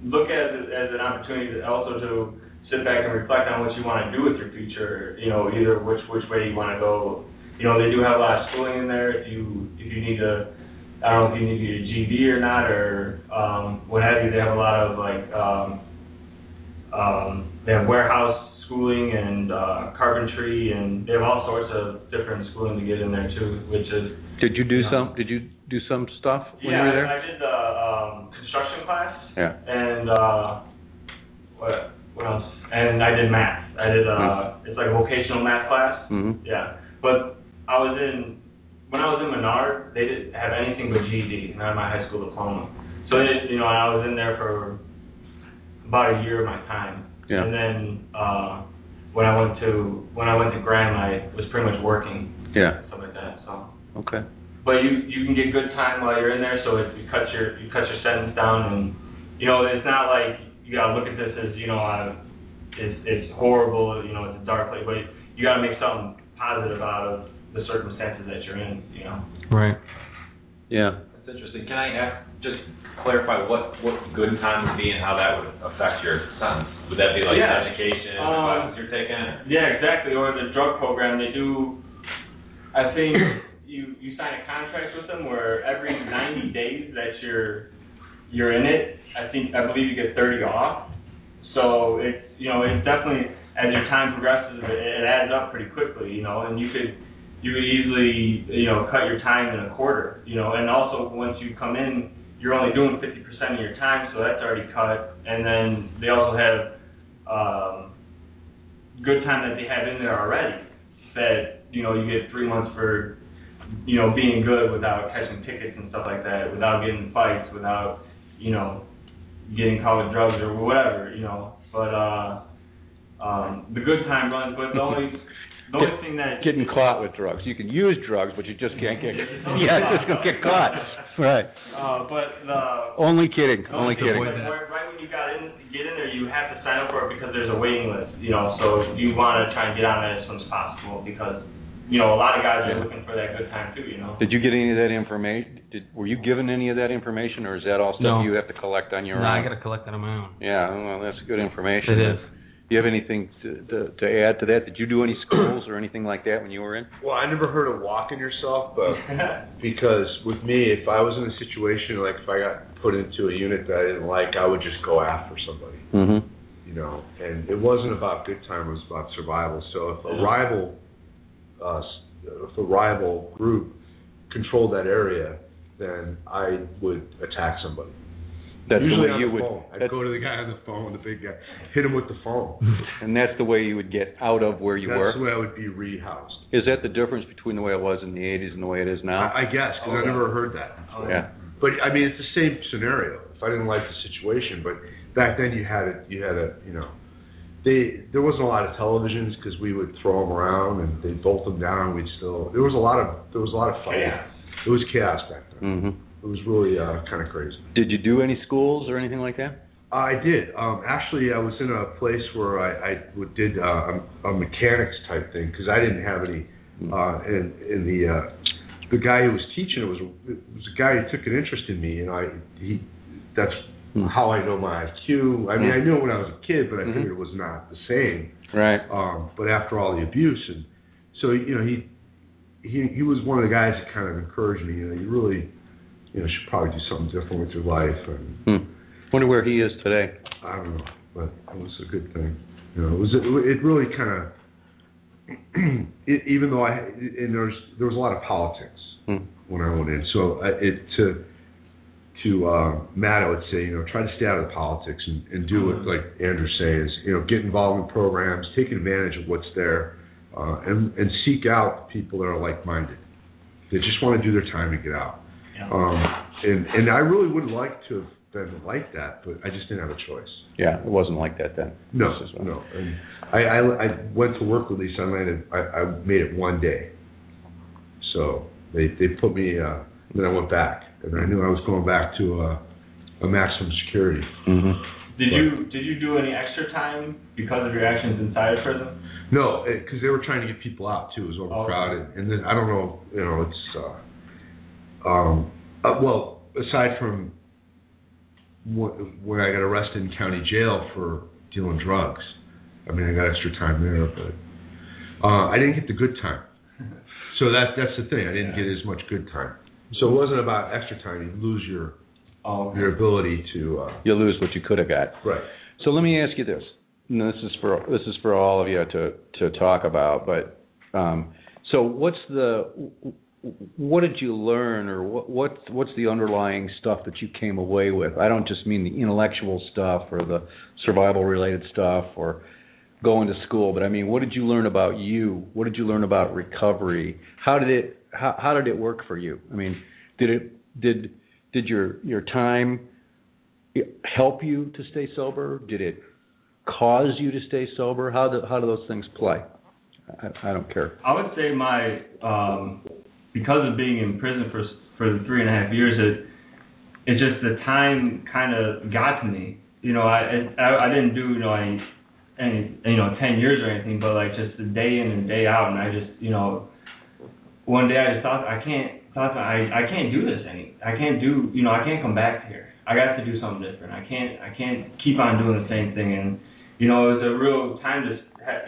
look at it as an opportunity to also to sit back and reflect on what you want to do with your future. You know, either which which way you want to go you know, they do have a lot of schooling in there. If you if you need to, I don't know if you need to get a GD or not or um, what have you. They have a lot of like um, um, they have warehouse schooling and uh, carpentry and they have all sorts of different schooling to get in there too, which is Did you do some? Did you do some stuff when yeah. you were there? I, I did the um, construction class Yeah. and uh, what what else? And I did math. I did uh, it's like a vocational math class. Mm-hmm. Yeah, but I was in when I was in Menard, they didn't have anything but GED, not my high school diploma. So it, you know, I was in there for about a year of my time, Yeah. and then uh, when I went to when I went to Graham, I was pretty much working Yeah. stuff like that. So, Okay. but you you can get good time while you're in there, so if you cut your you cut your sentence down, and you know it's not like you gotta look at this as you know I, it's it's horrible, you know it's a dark place, but you gotta make something positive out of the circumstances that you're in, you know. Right. Yeah. That's interesting. Can I ask, just clarify what, what good time would be and how that would affect your sentence? Would that be like Yeah. education, the Um, classes you're taking? Yeah, exactly. Or the drug program, they do. I think you you sign a contract with them where every 90 days that you're you're in it, I think I believe you get 30 off. So it's you know it's definitely as your time progresses, it, it adds up pretty quickly. You know, and you could you could easily you know cut your time in a quarter. You know, and also once you come in, you're only doing 50% of your time, so that's already cut. And then they also have um, good time that they have in there already. That you know you get three months for you know being good without catching tickets and stuff like that, without getting fights, without you know getting caught with drugs or whatever, you know. But uh, um, the good time runs. But the only the only thing that Getting caught with drugs. You can use drugs, but you just can't get. yeah, just gonna get caught. Right. uh, but the Only kidding. The Only thing kidding. Right, right when you got in, get in there, you have to sign up for it because there's a waiting list. You know, so you want to try and get on it as soon as possible because you know a lot of guys are looking for that good time too. You know. Did you get any of that information? Did were you given any of that information, or is that all No. stuff you have to collect on your own? No, I got to collect that on my own. Yeah, well, that's good information. It is. Do you have anything to, to to add to that? Did you do any schools or anything like that when you were in? Well, I never heard of walking yourself, but because with me, if I was in a situation like if I got put into a unit that I didn't like, I would just go after somebody, Mm-hmm. you know. And it wasn't about good time; it was about survival. So if a rival, uh, if a rival group controlled that area, then I would attack somebody. That's Usually the way on you the would. phone. I'd go to the guy on the phone, the big guy, hit him with the phone. and that's the way you would get out of where you That's were. That's the way I would be rehoused. Is that the difference between the way it was in the '80s and the way it is now? I, I guess because Oh, I yeah. never heard that. Oh, yeah. But I mean, it's the same scenario. If I didn't like the situation, but back then you had it. You had a you know. They there wasn't a lot of televisions because we would throw them around and they'd bolt them down. We'd still there was a lot of there was a lot of fighting. Chaos. It was chaos back then. hmm It was really uh, kind of crazy. Did you do any schools or anything like that? I did. Um, actually, I was in a place where I, I would- did uh, a, mechanics type thing because I didn't have any. Uh, and and the uh, the guy who was teaching it was it was a guy who took an interest in me, and I he that's Hmm. how I know my IQ. I mean, I knew it when I was a kid, but I Mhm. figured it was not the same. Right. Um, but after all the abuse, and so you know, he he he was one of the guys that kind of encouraged me. You know, you really you know should probably do something different with your life, and Hmm. Wonder where he is today. I don't know, but it was a good thing. You know, it was it really kind of even though I and there's there was a lot of politics Hmm. when I went in, so I, it to to uh, Matt, I would say, you know, try to stay out of the politics and, and do what like Andrew says, you know, get involved in programs, take advantage of what's there, uh, and and seek out people that are like-minded. They just want to do their time to get out. Yeah. Um, and and I really would like to have been like that, but I just didn't have a choice. Yeah, it wasn't like that then. No, This no. And I, I I went to work with Lisa. I landed. I, I made it one day. So they they put me. Uh, then I went back, and I knew I was going back to uh, a maximum security. Mhm. Did you did you do any extra time because of your actions inside of prison? No, because they were trying to get people out too. It was overcrowded, and then I don't know. You know, it's. Uh, um. Uh, well, aside from wh- when I got arrested in county jail for dealing drugs, I mean, I got extra time there, but uh, I didn't get the good time. So that that's the thing. I didn't get as much good time. So it wasn't about extra time. You lose your Oh, okay. your ability to. Uh, You lose what you could have got. right. So let me ask you this. And this is for this is for all of you to to talk about. But um, so what's the what did you learn, or what what what's the underlying stuff that you came away with? I don't just mean the intellectual stuff or the survival related stuff or going to school, but I mean what did you learn about you? What did you learn about recovery? How did it how how did it work for you? I mean, did it did did your your time help you to stay sober? Did it cause you to stay sober? How do how do those things play? I, I don't care. I would say my um, because of being in prison for for the three and a half years, it it just the time kind of got to me. You know, I, I I didn't do you know any any you know ten years or anything, but like just the day in and day out, and I just you know one day I just thought I can't thought I I can't do this any I can't do you know I can't come back here. I got to do something different. I can't I can't keep on doing the same thing, and you know it was a real time to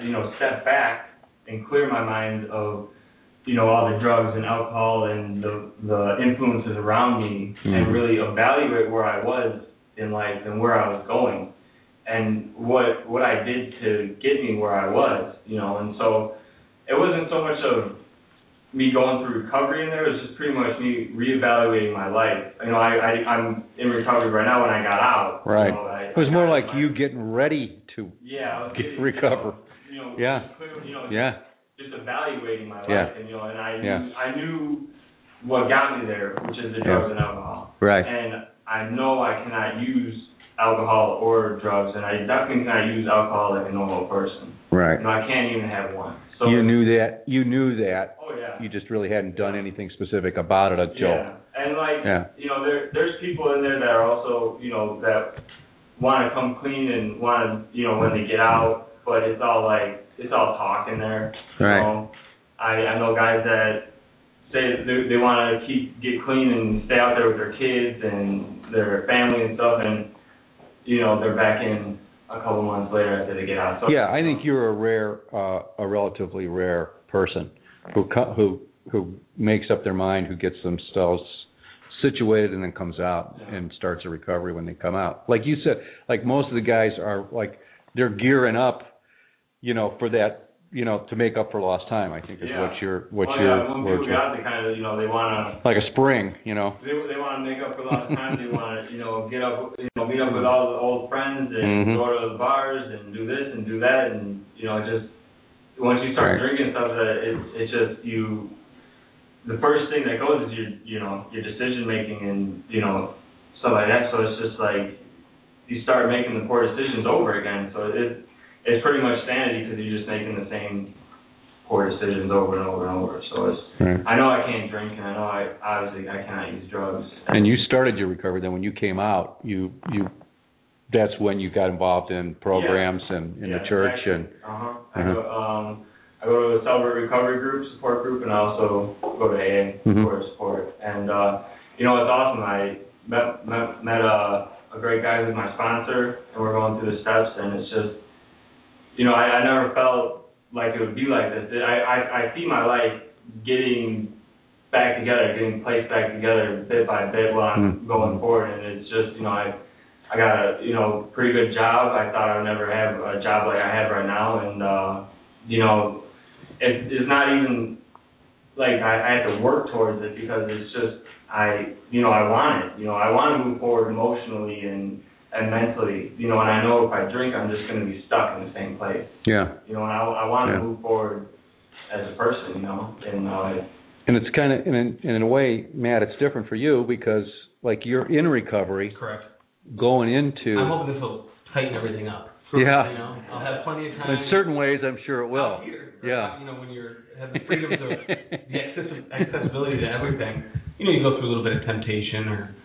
you know step back and clear my mind of you know all the drugs and alcohol and the the influences around me Mhm. and really evaluate where I was in life and where I was going and what what I did to get me where I was you know and so it wasn't so much of me going through recovery in there it was just pretty much me reevaluating my life you know I, I I'm in recovery right now when I got out you Right. know, I, It was more like my- you getting ready to. yeah I was get- getting, recover. you know, Yeah. clear, you know Yeah. Just evaluating my life, Yeah. and you know, and I knew, I knew what got me there, which is the Yeah. drugs and alcohol. Right. And I know I cannot use alcohol or drugs, and I definitely cannot use alcohol like a normal person. Right. You know, I can't even have one. So You knew that. You knew that. Oh yeah. You just really hadn't done anything specific about it until. Yeah, and like Yeah. you know, there there's people in there that are also you know that want to come clean and want to you know when they get out, but it's all like it's all talk in there. Right. So I I know guys that say they they want to keep get clean and stay out there with their kids and their family and stuff, and you know they're back in a couple months later after they get out. So Yeah, I think you're a rare, uh, a relatively rare person who co- who who makes up their mind, who gets themselves situated, and then comes out Yeah. and starts a recovery when they come out. Like you said, like most of the guys are like they're gearing up, you know, for that, you know, to make up for lost time. I think is Yeah. what you're what well, you're yeah, when people you're- they kind of you know they want to like a spring, you know. they they want to make up for lost time. They want to you know get up you know meet up with all the old friends and Mhm. go to the bars and do this and do that and you know just once you start Right. drinking stuff that it it's just you the first thing that goes is your you know your decision making and you know stuff like that. So it's just like you start making the poor decisions over again. So it it's pretty much sanity because you're just making the same poor decisions over and over and over. So it's Right. I know I can't drink and I know I obviously I cannot use drugs. And you started your recovery. Then when you came out, you you that's when you got involved in programs and in the church and uh huh. I Uh-huh. go um I go to a celebrate recovery group, support group, and I also go to AA Mhm. for support. And uh, you know it's awesome. I met met met a a great guy who's my sponsor, and we're going through the steps, and it's just you know I, I never felt like it would be like this. I I, I see my life getting back together, getting placed back together bit by bit while I'm Mm. going forward, and it's just you know I I got a you know pretty good job. I thought I would never have a job like I have right now, and uh, you know it, it's not even like I, I have to work towards it because it's just I you know I want it. You know I want to move forward emotionally and and mentally. You know, and I know if I drink, I'm just going to be stuck in the same place. yeah. You know, and I I want to Yeah. move forward as a person. You know, and uh, And it's kind of in in in a way, Matt, it's different for you because like you're in recovery, Correct. going into I'm hoping this will tighten everything up. Yeah. You know, I'll have plenty of time. in certain ways, I'm sure it will. out here. Yeah. You know, when you're have the freedom to the accessi- accessibility to everything. You know, you go through a little bit of temptation, or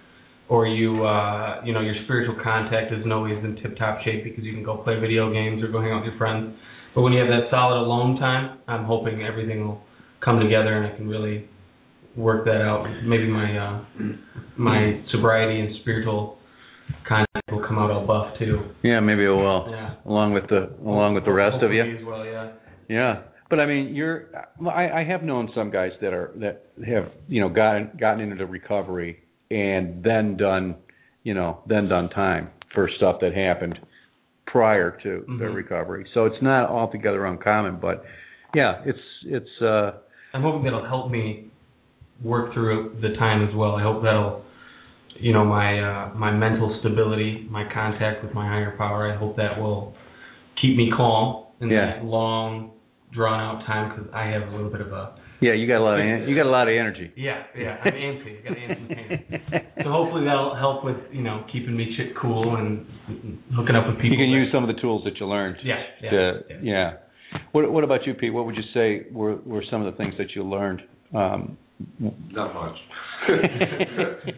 or you uh, you know your spiritual contact isn't always in tip top shape because you can go play video games or go hang out with your friends. But when you have that solid alone time, I'm hoping everything will come together and I can really work that out. Maybe my uh, my sobriety and spiritual contact will come out all buff too. Yeah, maybe it will. Yeah. Along with the along with the rest of you. Well, yeah. Yeah, but I mean, you're. I, I have known some guys that are that have you know gotten gotten into recovery and then done, you know, then done time for stuff that happened prior to their Mhm. recovery. So it's not altogether uncommon, but yeah, it's it's. uh I'm hoping that'll help me work through the time as well. I hope that'll, you know, my uh, my mental stability, my contact with my higher power. I hope that will keep me calm in Yeah. that long, drawn out time because I have a little bit of a Yeah, you got a lot of en- you got a lot of energy. yeah yeah I'm antsy. I got antsy. So hopefully that'll help with you know keeping me chit cool and hooking up with people. You can that- use some of the tools that you learned. yeah yeah, to, yeah. yeah. What What about you, Pete? What would you say were were some of the things that you learned? Um, Not much.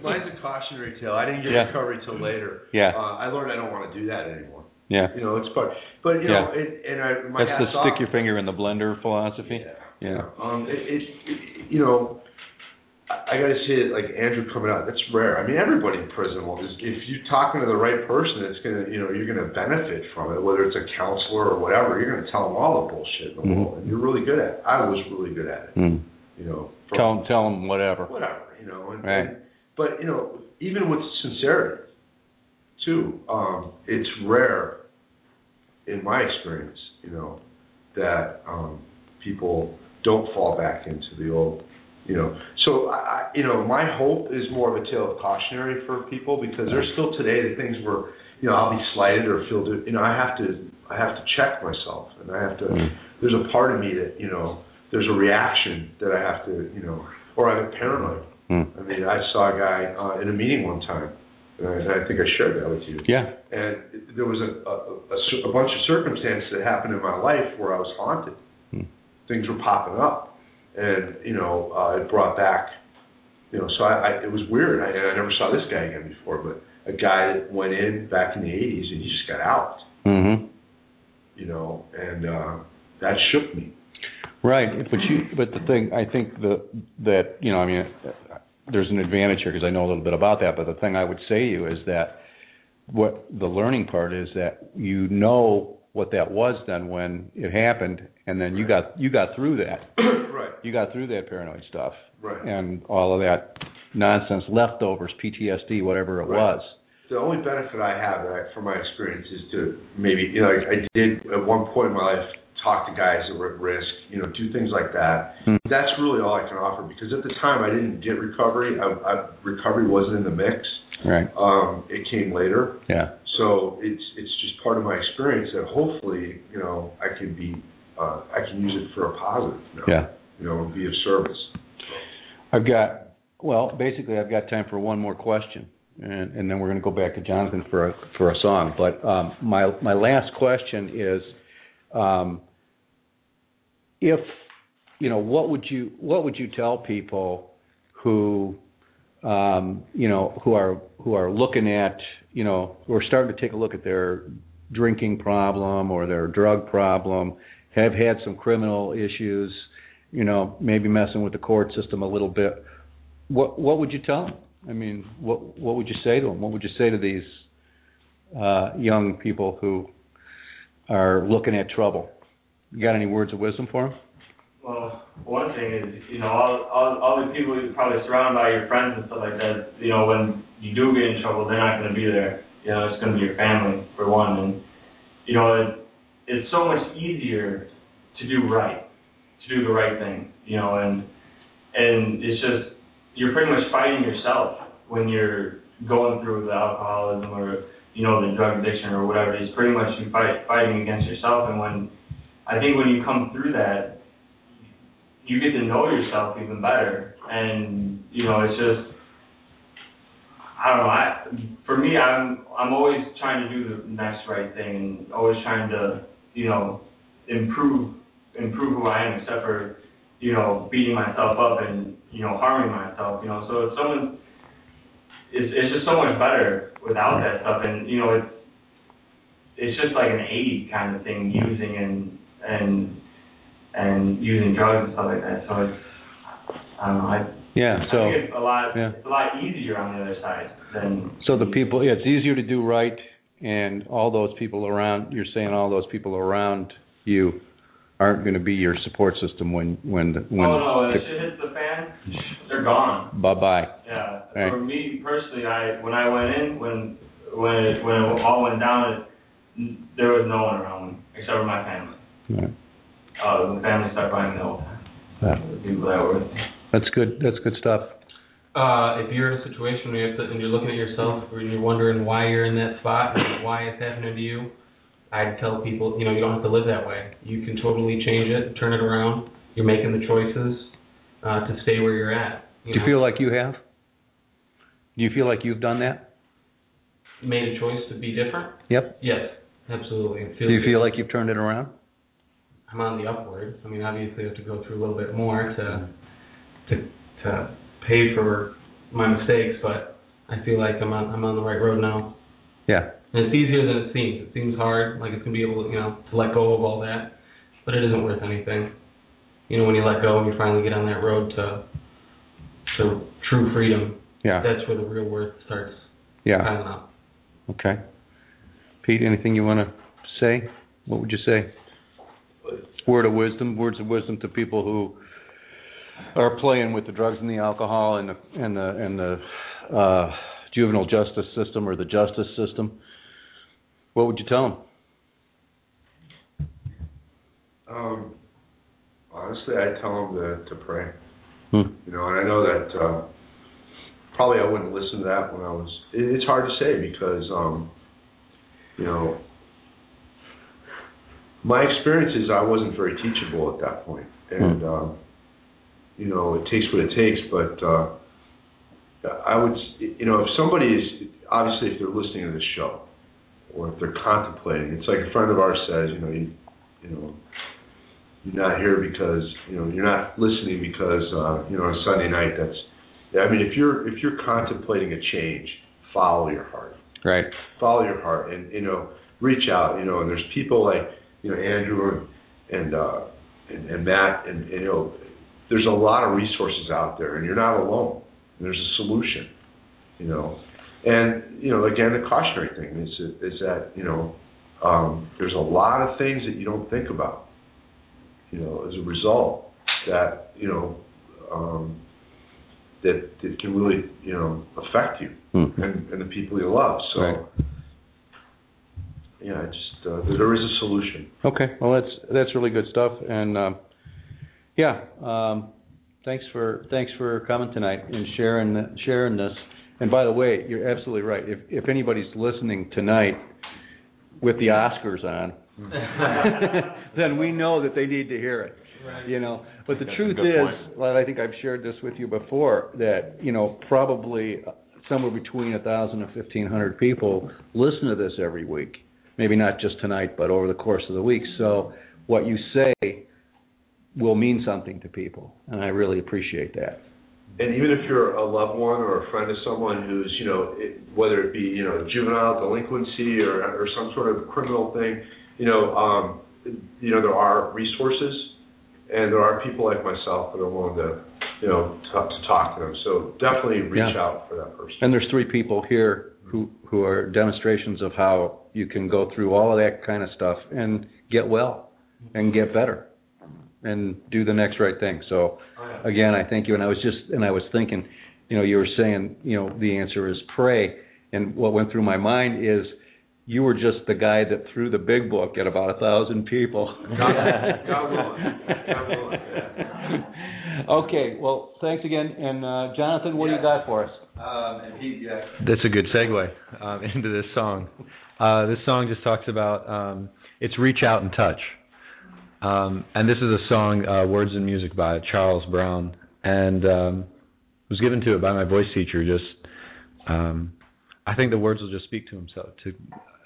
Mine's a cautionary tale. I didn't get Yeah. recovery till later. Yeah. Uh, I learned I don't want to do that anymore. yeah, You know, it's part. But you know, it, and I my that's the hat's stick your finger in the blender philosophy. Yeah. Yeah. Um, it, it, it you know, I, I got to say it like Andrew coming out. That's rare. I mean, everybody in prison will just if you're talking to the right person, it's gonna you know you're gonna benefit from it. Whether it's a counselor or whatever, you're gonna tell them all the bullshit in the Mhm. world, and you're really good at. it. I was really good at it. Mm. You know, from- Tell them, tell them whatever. whatever, you know. And, Right. and- but you know, even with sincerity, too, um, it's rare, in my experience, you know, that um, people don't fall back into the old, you know. So I, you know, my hope is more of a tale of cautionary for people because there's still today the things where, you know, I'll be slighted or feel, you know, I have to, I have to check myself and I have to. Mm. There's a part of me that, you know, there's a reaction that I have to, you know, or I'm paranoid. Mm. I mean, I saw a guy uh, in a meeting one time, and I, I think I shared that with you. Yeah. And there was a, a, a, a bunch of circumstances that happened in my life where I was haunted. Things were popping up, and you know, uh, it brought back, you know, so I, I it was weird. I, I never saw this guy again before, but a guy that went in back in the '80s and he just got out, hmm you know, and uh, that shook me. Right, but you, but the thing, I think the that you know, I mean, there's an advantage here because I know a little bit about that. But the thing I would say to you is that what the learning part is that you know what that was then when it happened, and then you got you got through that. right, You got through that paranoid stuff right. and all of that nonsense, leftovers, PTSD, whatever it Right. was. the only benefit I have I, from my experience is to maybe you know I, I did at one point in my life talk to guys that were at risk, you know, do things like that. Hmm. That's really all I can offer because at the time I didn't get recovery. I, I, recovery wasn't in the mix. Right. Um, it came later, Yeah. so it's it's just part of my experience that hopefully you know I can be uh, I can use it for a positive. You know, Yeah. You know, be of service. I've got well, basically, I've got time for one more question. and, and then we're going to go back to Jonathan for a, for a song. But um, my my last question is, um, if you know, what would you what would you tell people who um, you know who are who are looking at you know who are starting to take a look at their drinking problem or their drug problem, have had some criminal issues, you know, maybe messing with the court system a little bit. What what would you tell them? I mean, what what would you say to them? What would you say to these uh, young people who are looking at trouble? You got any words of wisdom for them? Well, one thing is, you know, all, all, all the people you're probably surrounded by, your friends and stuff like that, you know, when you do get in trouble, they're not going to be there. You know, it's going to be your family, for one. And, you know, it, it's so much easier to do right, to do the right thing, you know, and, and it's just, you're pretty much fighting yourself when you're going through the alcoholism or, you know, the drug addiction or whatever. It's pretty much you fight, fighting against yourself. And when, I think when you come through that, you get to know yourself even better. And you know, it's just I don't know. I for me, I'm I'm always trying to do the next right thing, and always trying to you know improve improve who I am, except for you know beating myself up and you know harming myself. You know, so if someone it's it's just so much better without that stuff, and you know it's it's just like an aid kind of thing, using and and and using drugs and stuff like that. So it's I don't know. I, Yeah. I So think it's a lot. yeah. It's a lot easier on the other side than. so the people, yeah, it's easier to do right, and all those people around. You're saying all those people around you aren't going to be your support system when when the, when. oh no! When shit hits the fan, they're gone. Bye bye. Yeah. Right. For me personally, I when I went in, when when it, when it all went down, it, there was no one around me except for my family. Right. Uh, the family started finding the whole. Yeah. The people that were with. That's good. That's good stuff. Uh, if you're in a situation where you have to, and you're looking at yourself and you're wondering why you're in that spot and why it's happening to you, I'd tell people, you know, you don't have to live that way. You can totally change it, turn it around. You're making the choices uh, to stay where you're at. Do you know? feel like you have? Do you feel like you've done that? made a choice to be different? Yep. Yes, absolutely. It Do you feels feel like you've turned it around? I'm on the upward. I mean, obviously, I have to go through a little bit more to to to pay for my mistakes, but I feel like I'm on I'm on the right road now. Yeah. And it's easier than it seems. It seems hard, like it's gonna be able to, you know, to let go of all that, but it isn't worth anything. You know, when you let go and you finally get on that road to to true freedom, Yeah. that's where the real worth starts Yeah. piling up. Okay. Pete, anything you want to say? What would you say? Word of wisdom, words of wisdom to people who are playing with the drugs and the alcohol and the and the and the uh, juvenile justice system or the justice system. What would you tell them? Um, honestly, I tell them to, to pray. Hmm. You know, and I know that uh, probably I wouldn't listen to that when I was. It, it's hard to say because, um, you know, my experience is I wasn't very teachable at that point, and um, you know, it takes what it takes. But uh, I would, you know, if somebody is obviously if they're listening to this show, or if they're contemplating, it's like a friend of ours says, you know, you, you know, you're not here because you know you're not listening because uh, you know on Sunday night. That's I mean if you're if you're contemplating a change, follow your heart. Right. Follow your heart, and you know reach out. You know, and there's people like you know Andrew and and uh, and, and Matt, and, and you know there's a lot of resources out there, and you're not alone. There's a solution. You know, and you know again the cautionary thing is is that you know um, there's a lot of things that you don't think about you know, as a result that, you know, um, that, that can really, you know, affect you Hmm. and, and the people you love. So, Right. Yeah, it's just, uh, there is a solution. Okay. Well, that's that's really good stuff, and um, yeah, um, thanks for thanks for coming tonight and sharing sharing this. And by the way, you're absolutely right. If if anybody's listening tonight with the Oscars on, then we know that they need to hear it. You know, but the That's truth is, point. well, I think I've shared this with you before that you know probably somewhere between a thousand and fifteen hundred people listen to this every week. Maybe not just tonight, but over the course of the week. So what you say will mean something to people, and I really appreciate that. And even if you're a loved one or a friend of someone who's, you know, it, whether it be, you know, juvenile delinquency or or some sort of criminal thing, you know, um, you know, there are resources, and there are people like myself that are willing to, you know, talk, to talk to them. So definitely reach Yeah. out for that person. And there's three people here who who are demonstrations of how you can go through all of that kind of stuff and get well and get better and do the next right thing. So again, I thank you. And I was just and I was thinking, you know, you were saying, you know, the answer is pray. And what went through my mind is you were just the guy that threw the big book at about a thousand people. God, God willing. God willing. Okay, well, thanks again. And uh, Jonathan, what do you got for us? Um, and he, yeah. That's a good segue um, into this song. Uh, this song just talks about um, it's reach out and touch, um, and this is a song, uh, words and music by Charles Brown, and um, was given to it by my voice teacher. Just, um, I think the words will just speak to himself. To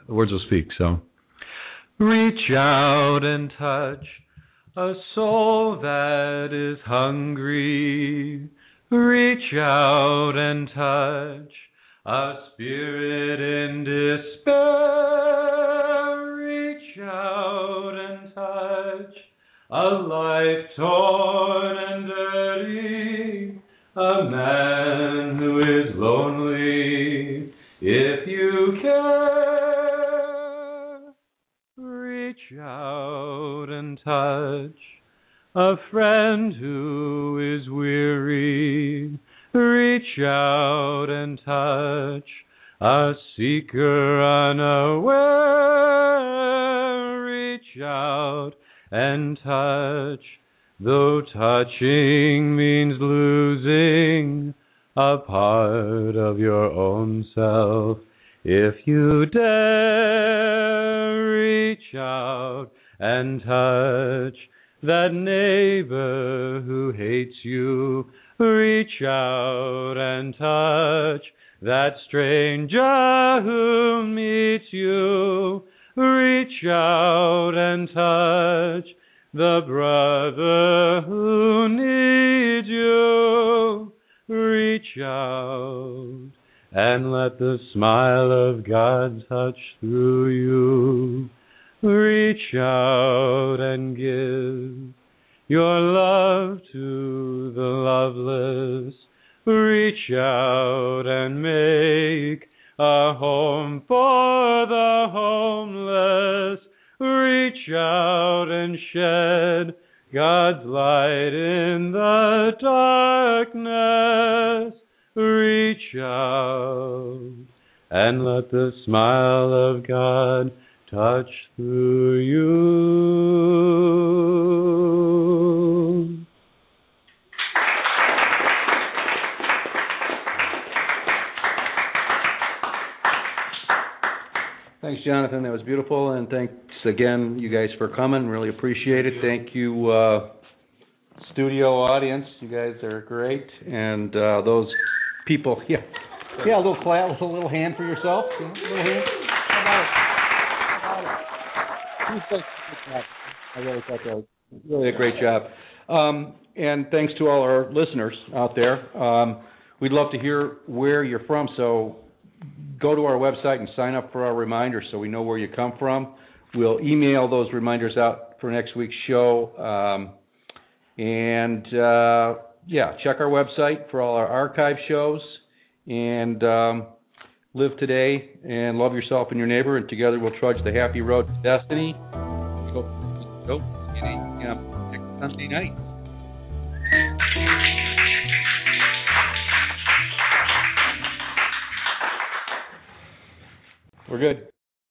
the words will speak. So, reach out and touch a soul that is hungry. Reach out and touch a spirit in despair. Reach out and touch a life torn and dirty. A man who is lonely. If you care, reach out and touch a friend who is weary, reach out and touch a seeker unaware, reach out and touch, though touching means losing a part of your own self. If you dare, reach out and touch that neighbor who hates you, reach out and touch. That stranger who meets you, reach out and touch. The brother who needs you, reach out and let the smile of God touch through again, you guys, for coming. Really appreciate it. Thank you, uh, studio audience. You guys are great, and uh, those people. Yeah, yeah. A little clap, with a little hand for yourself. A little hand. How about it? How about it? You folks did a good job. I really thought that was really a great job. Um, and thanks to all our listeners out there. Um, we'd love to hear where you're from, so go to our website and sign up for our reminders so we know where you come from. We'll email those reminders out for next week's show. Um, and uh, yeah, check our website for all our archive shows. And um, live today and love yourself and your neighbor, and together we'll trudge the happy road to destiny. Go, go, next Sunday night. We're good.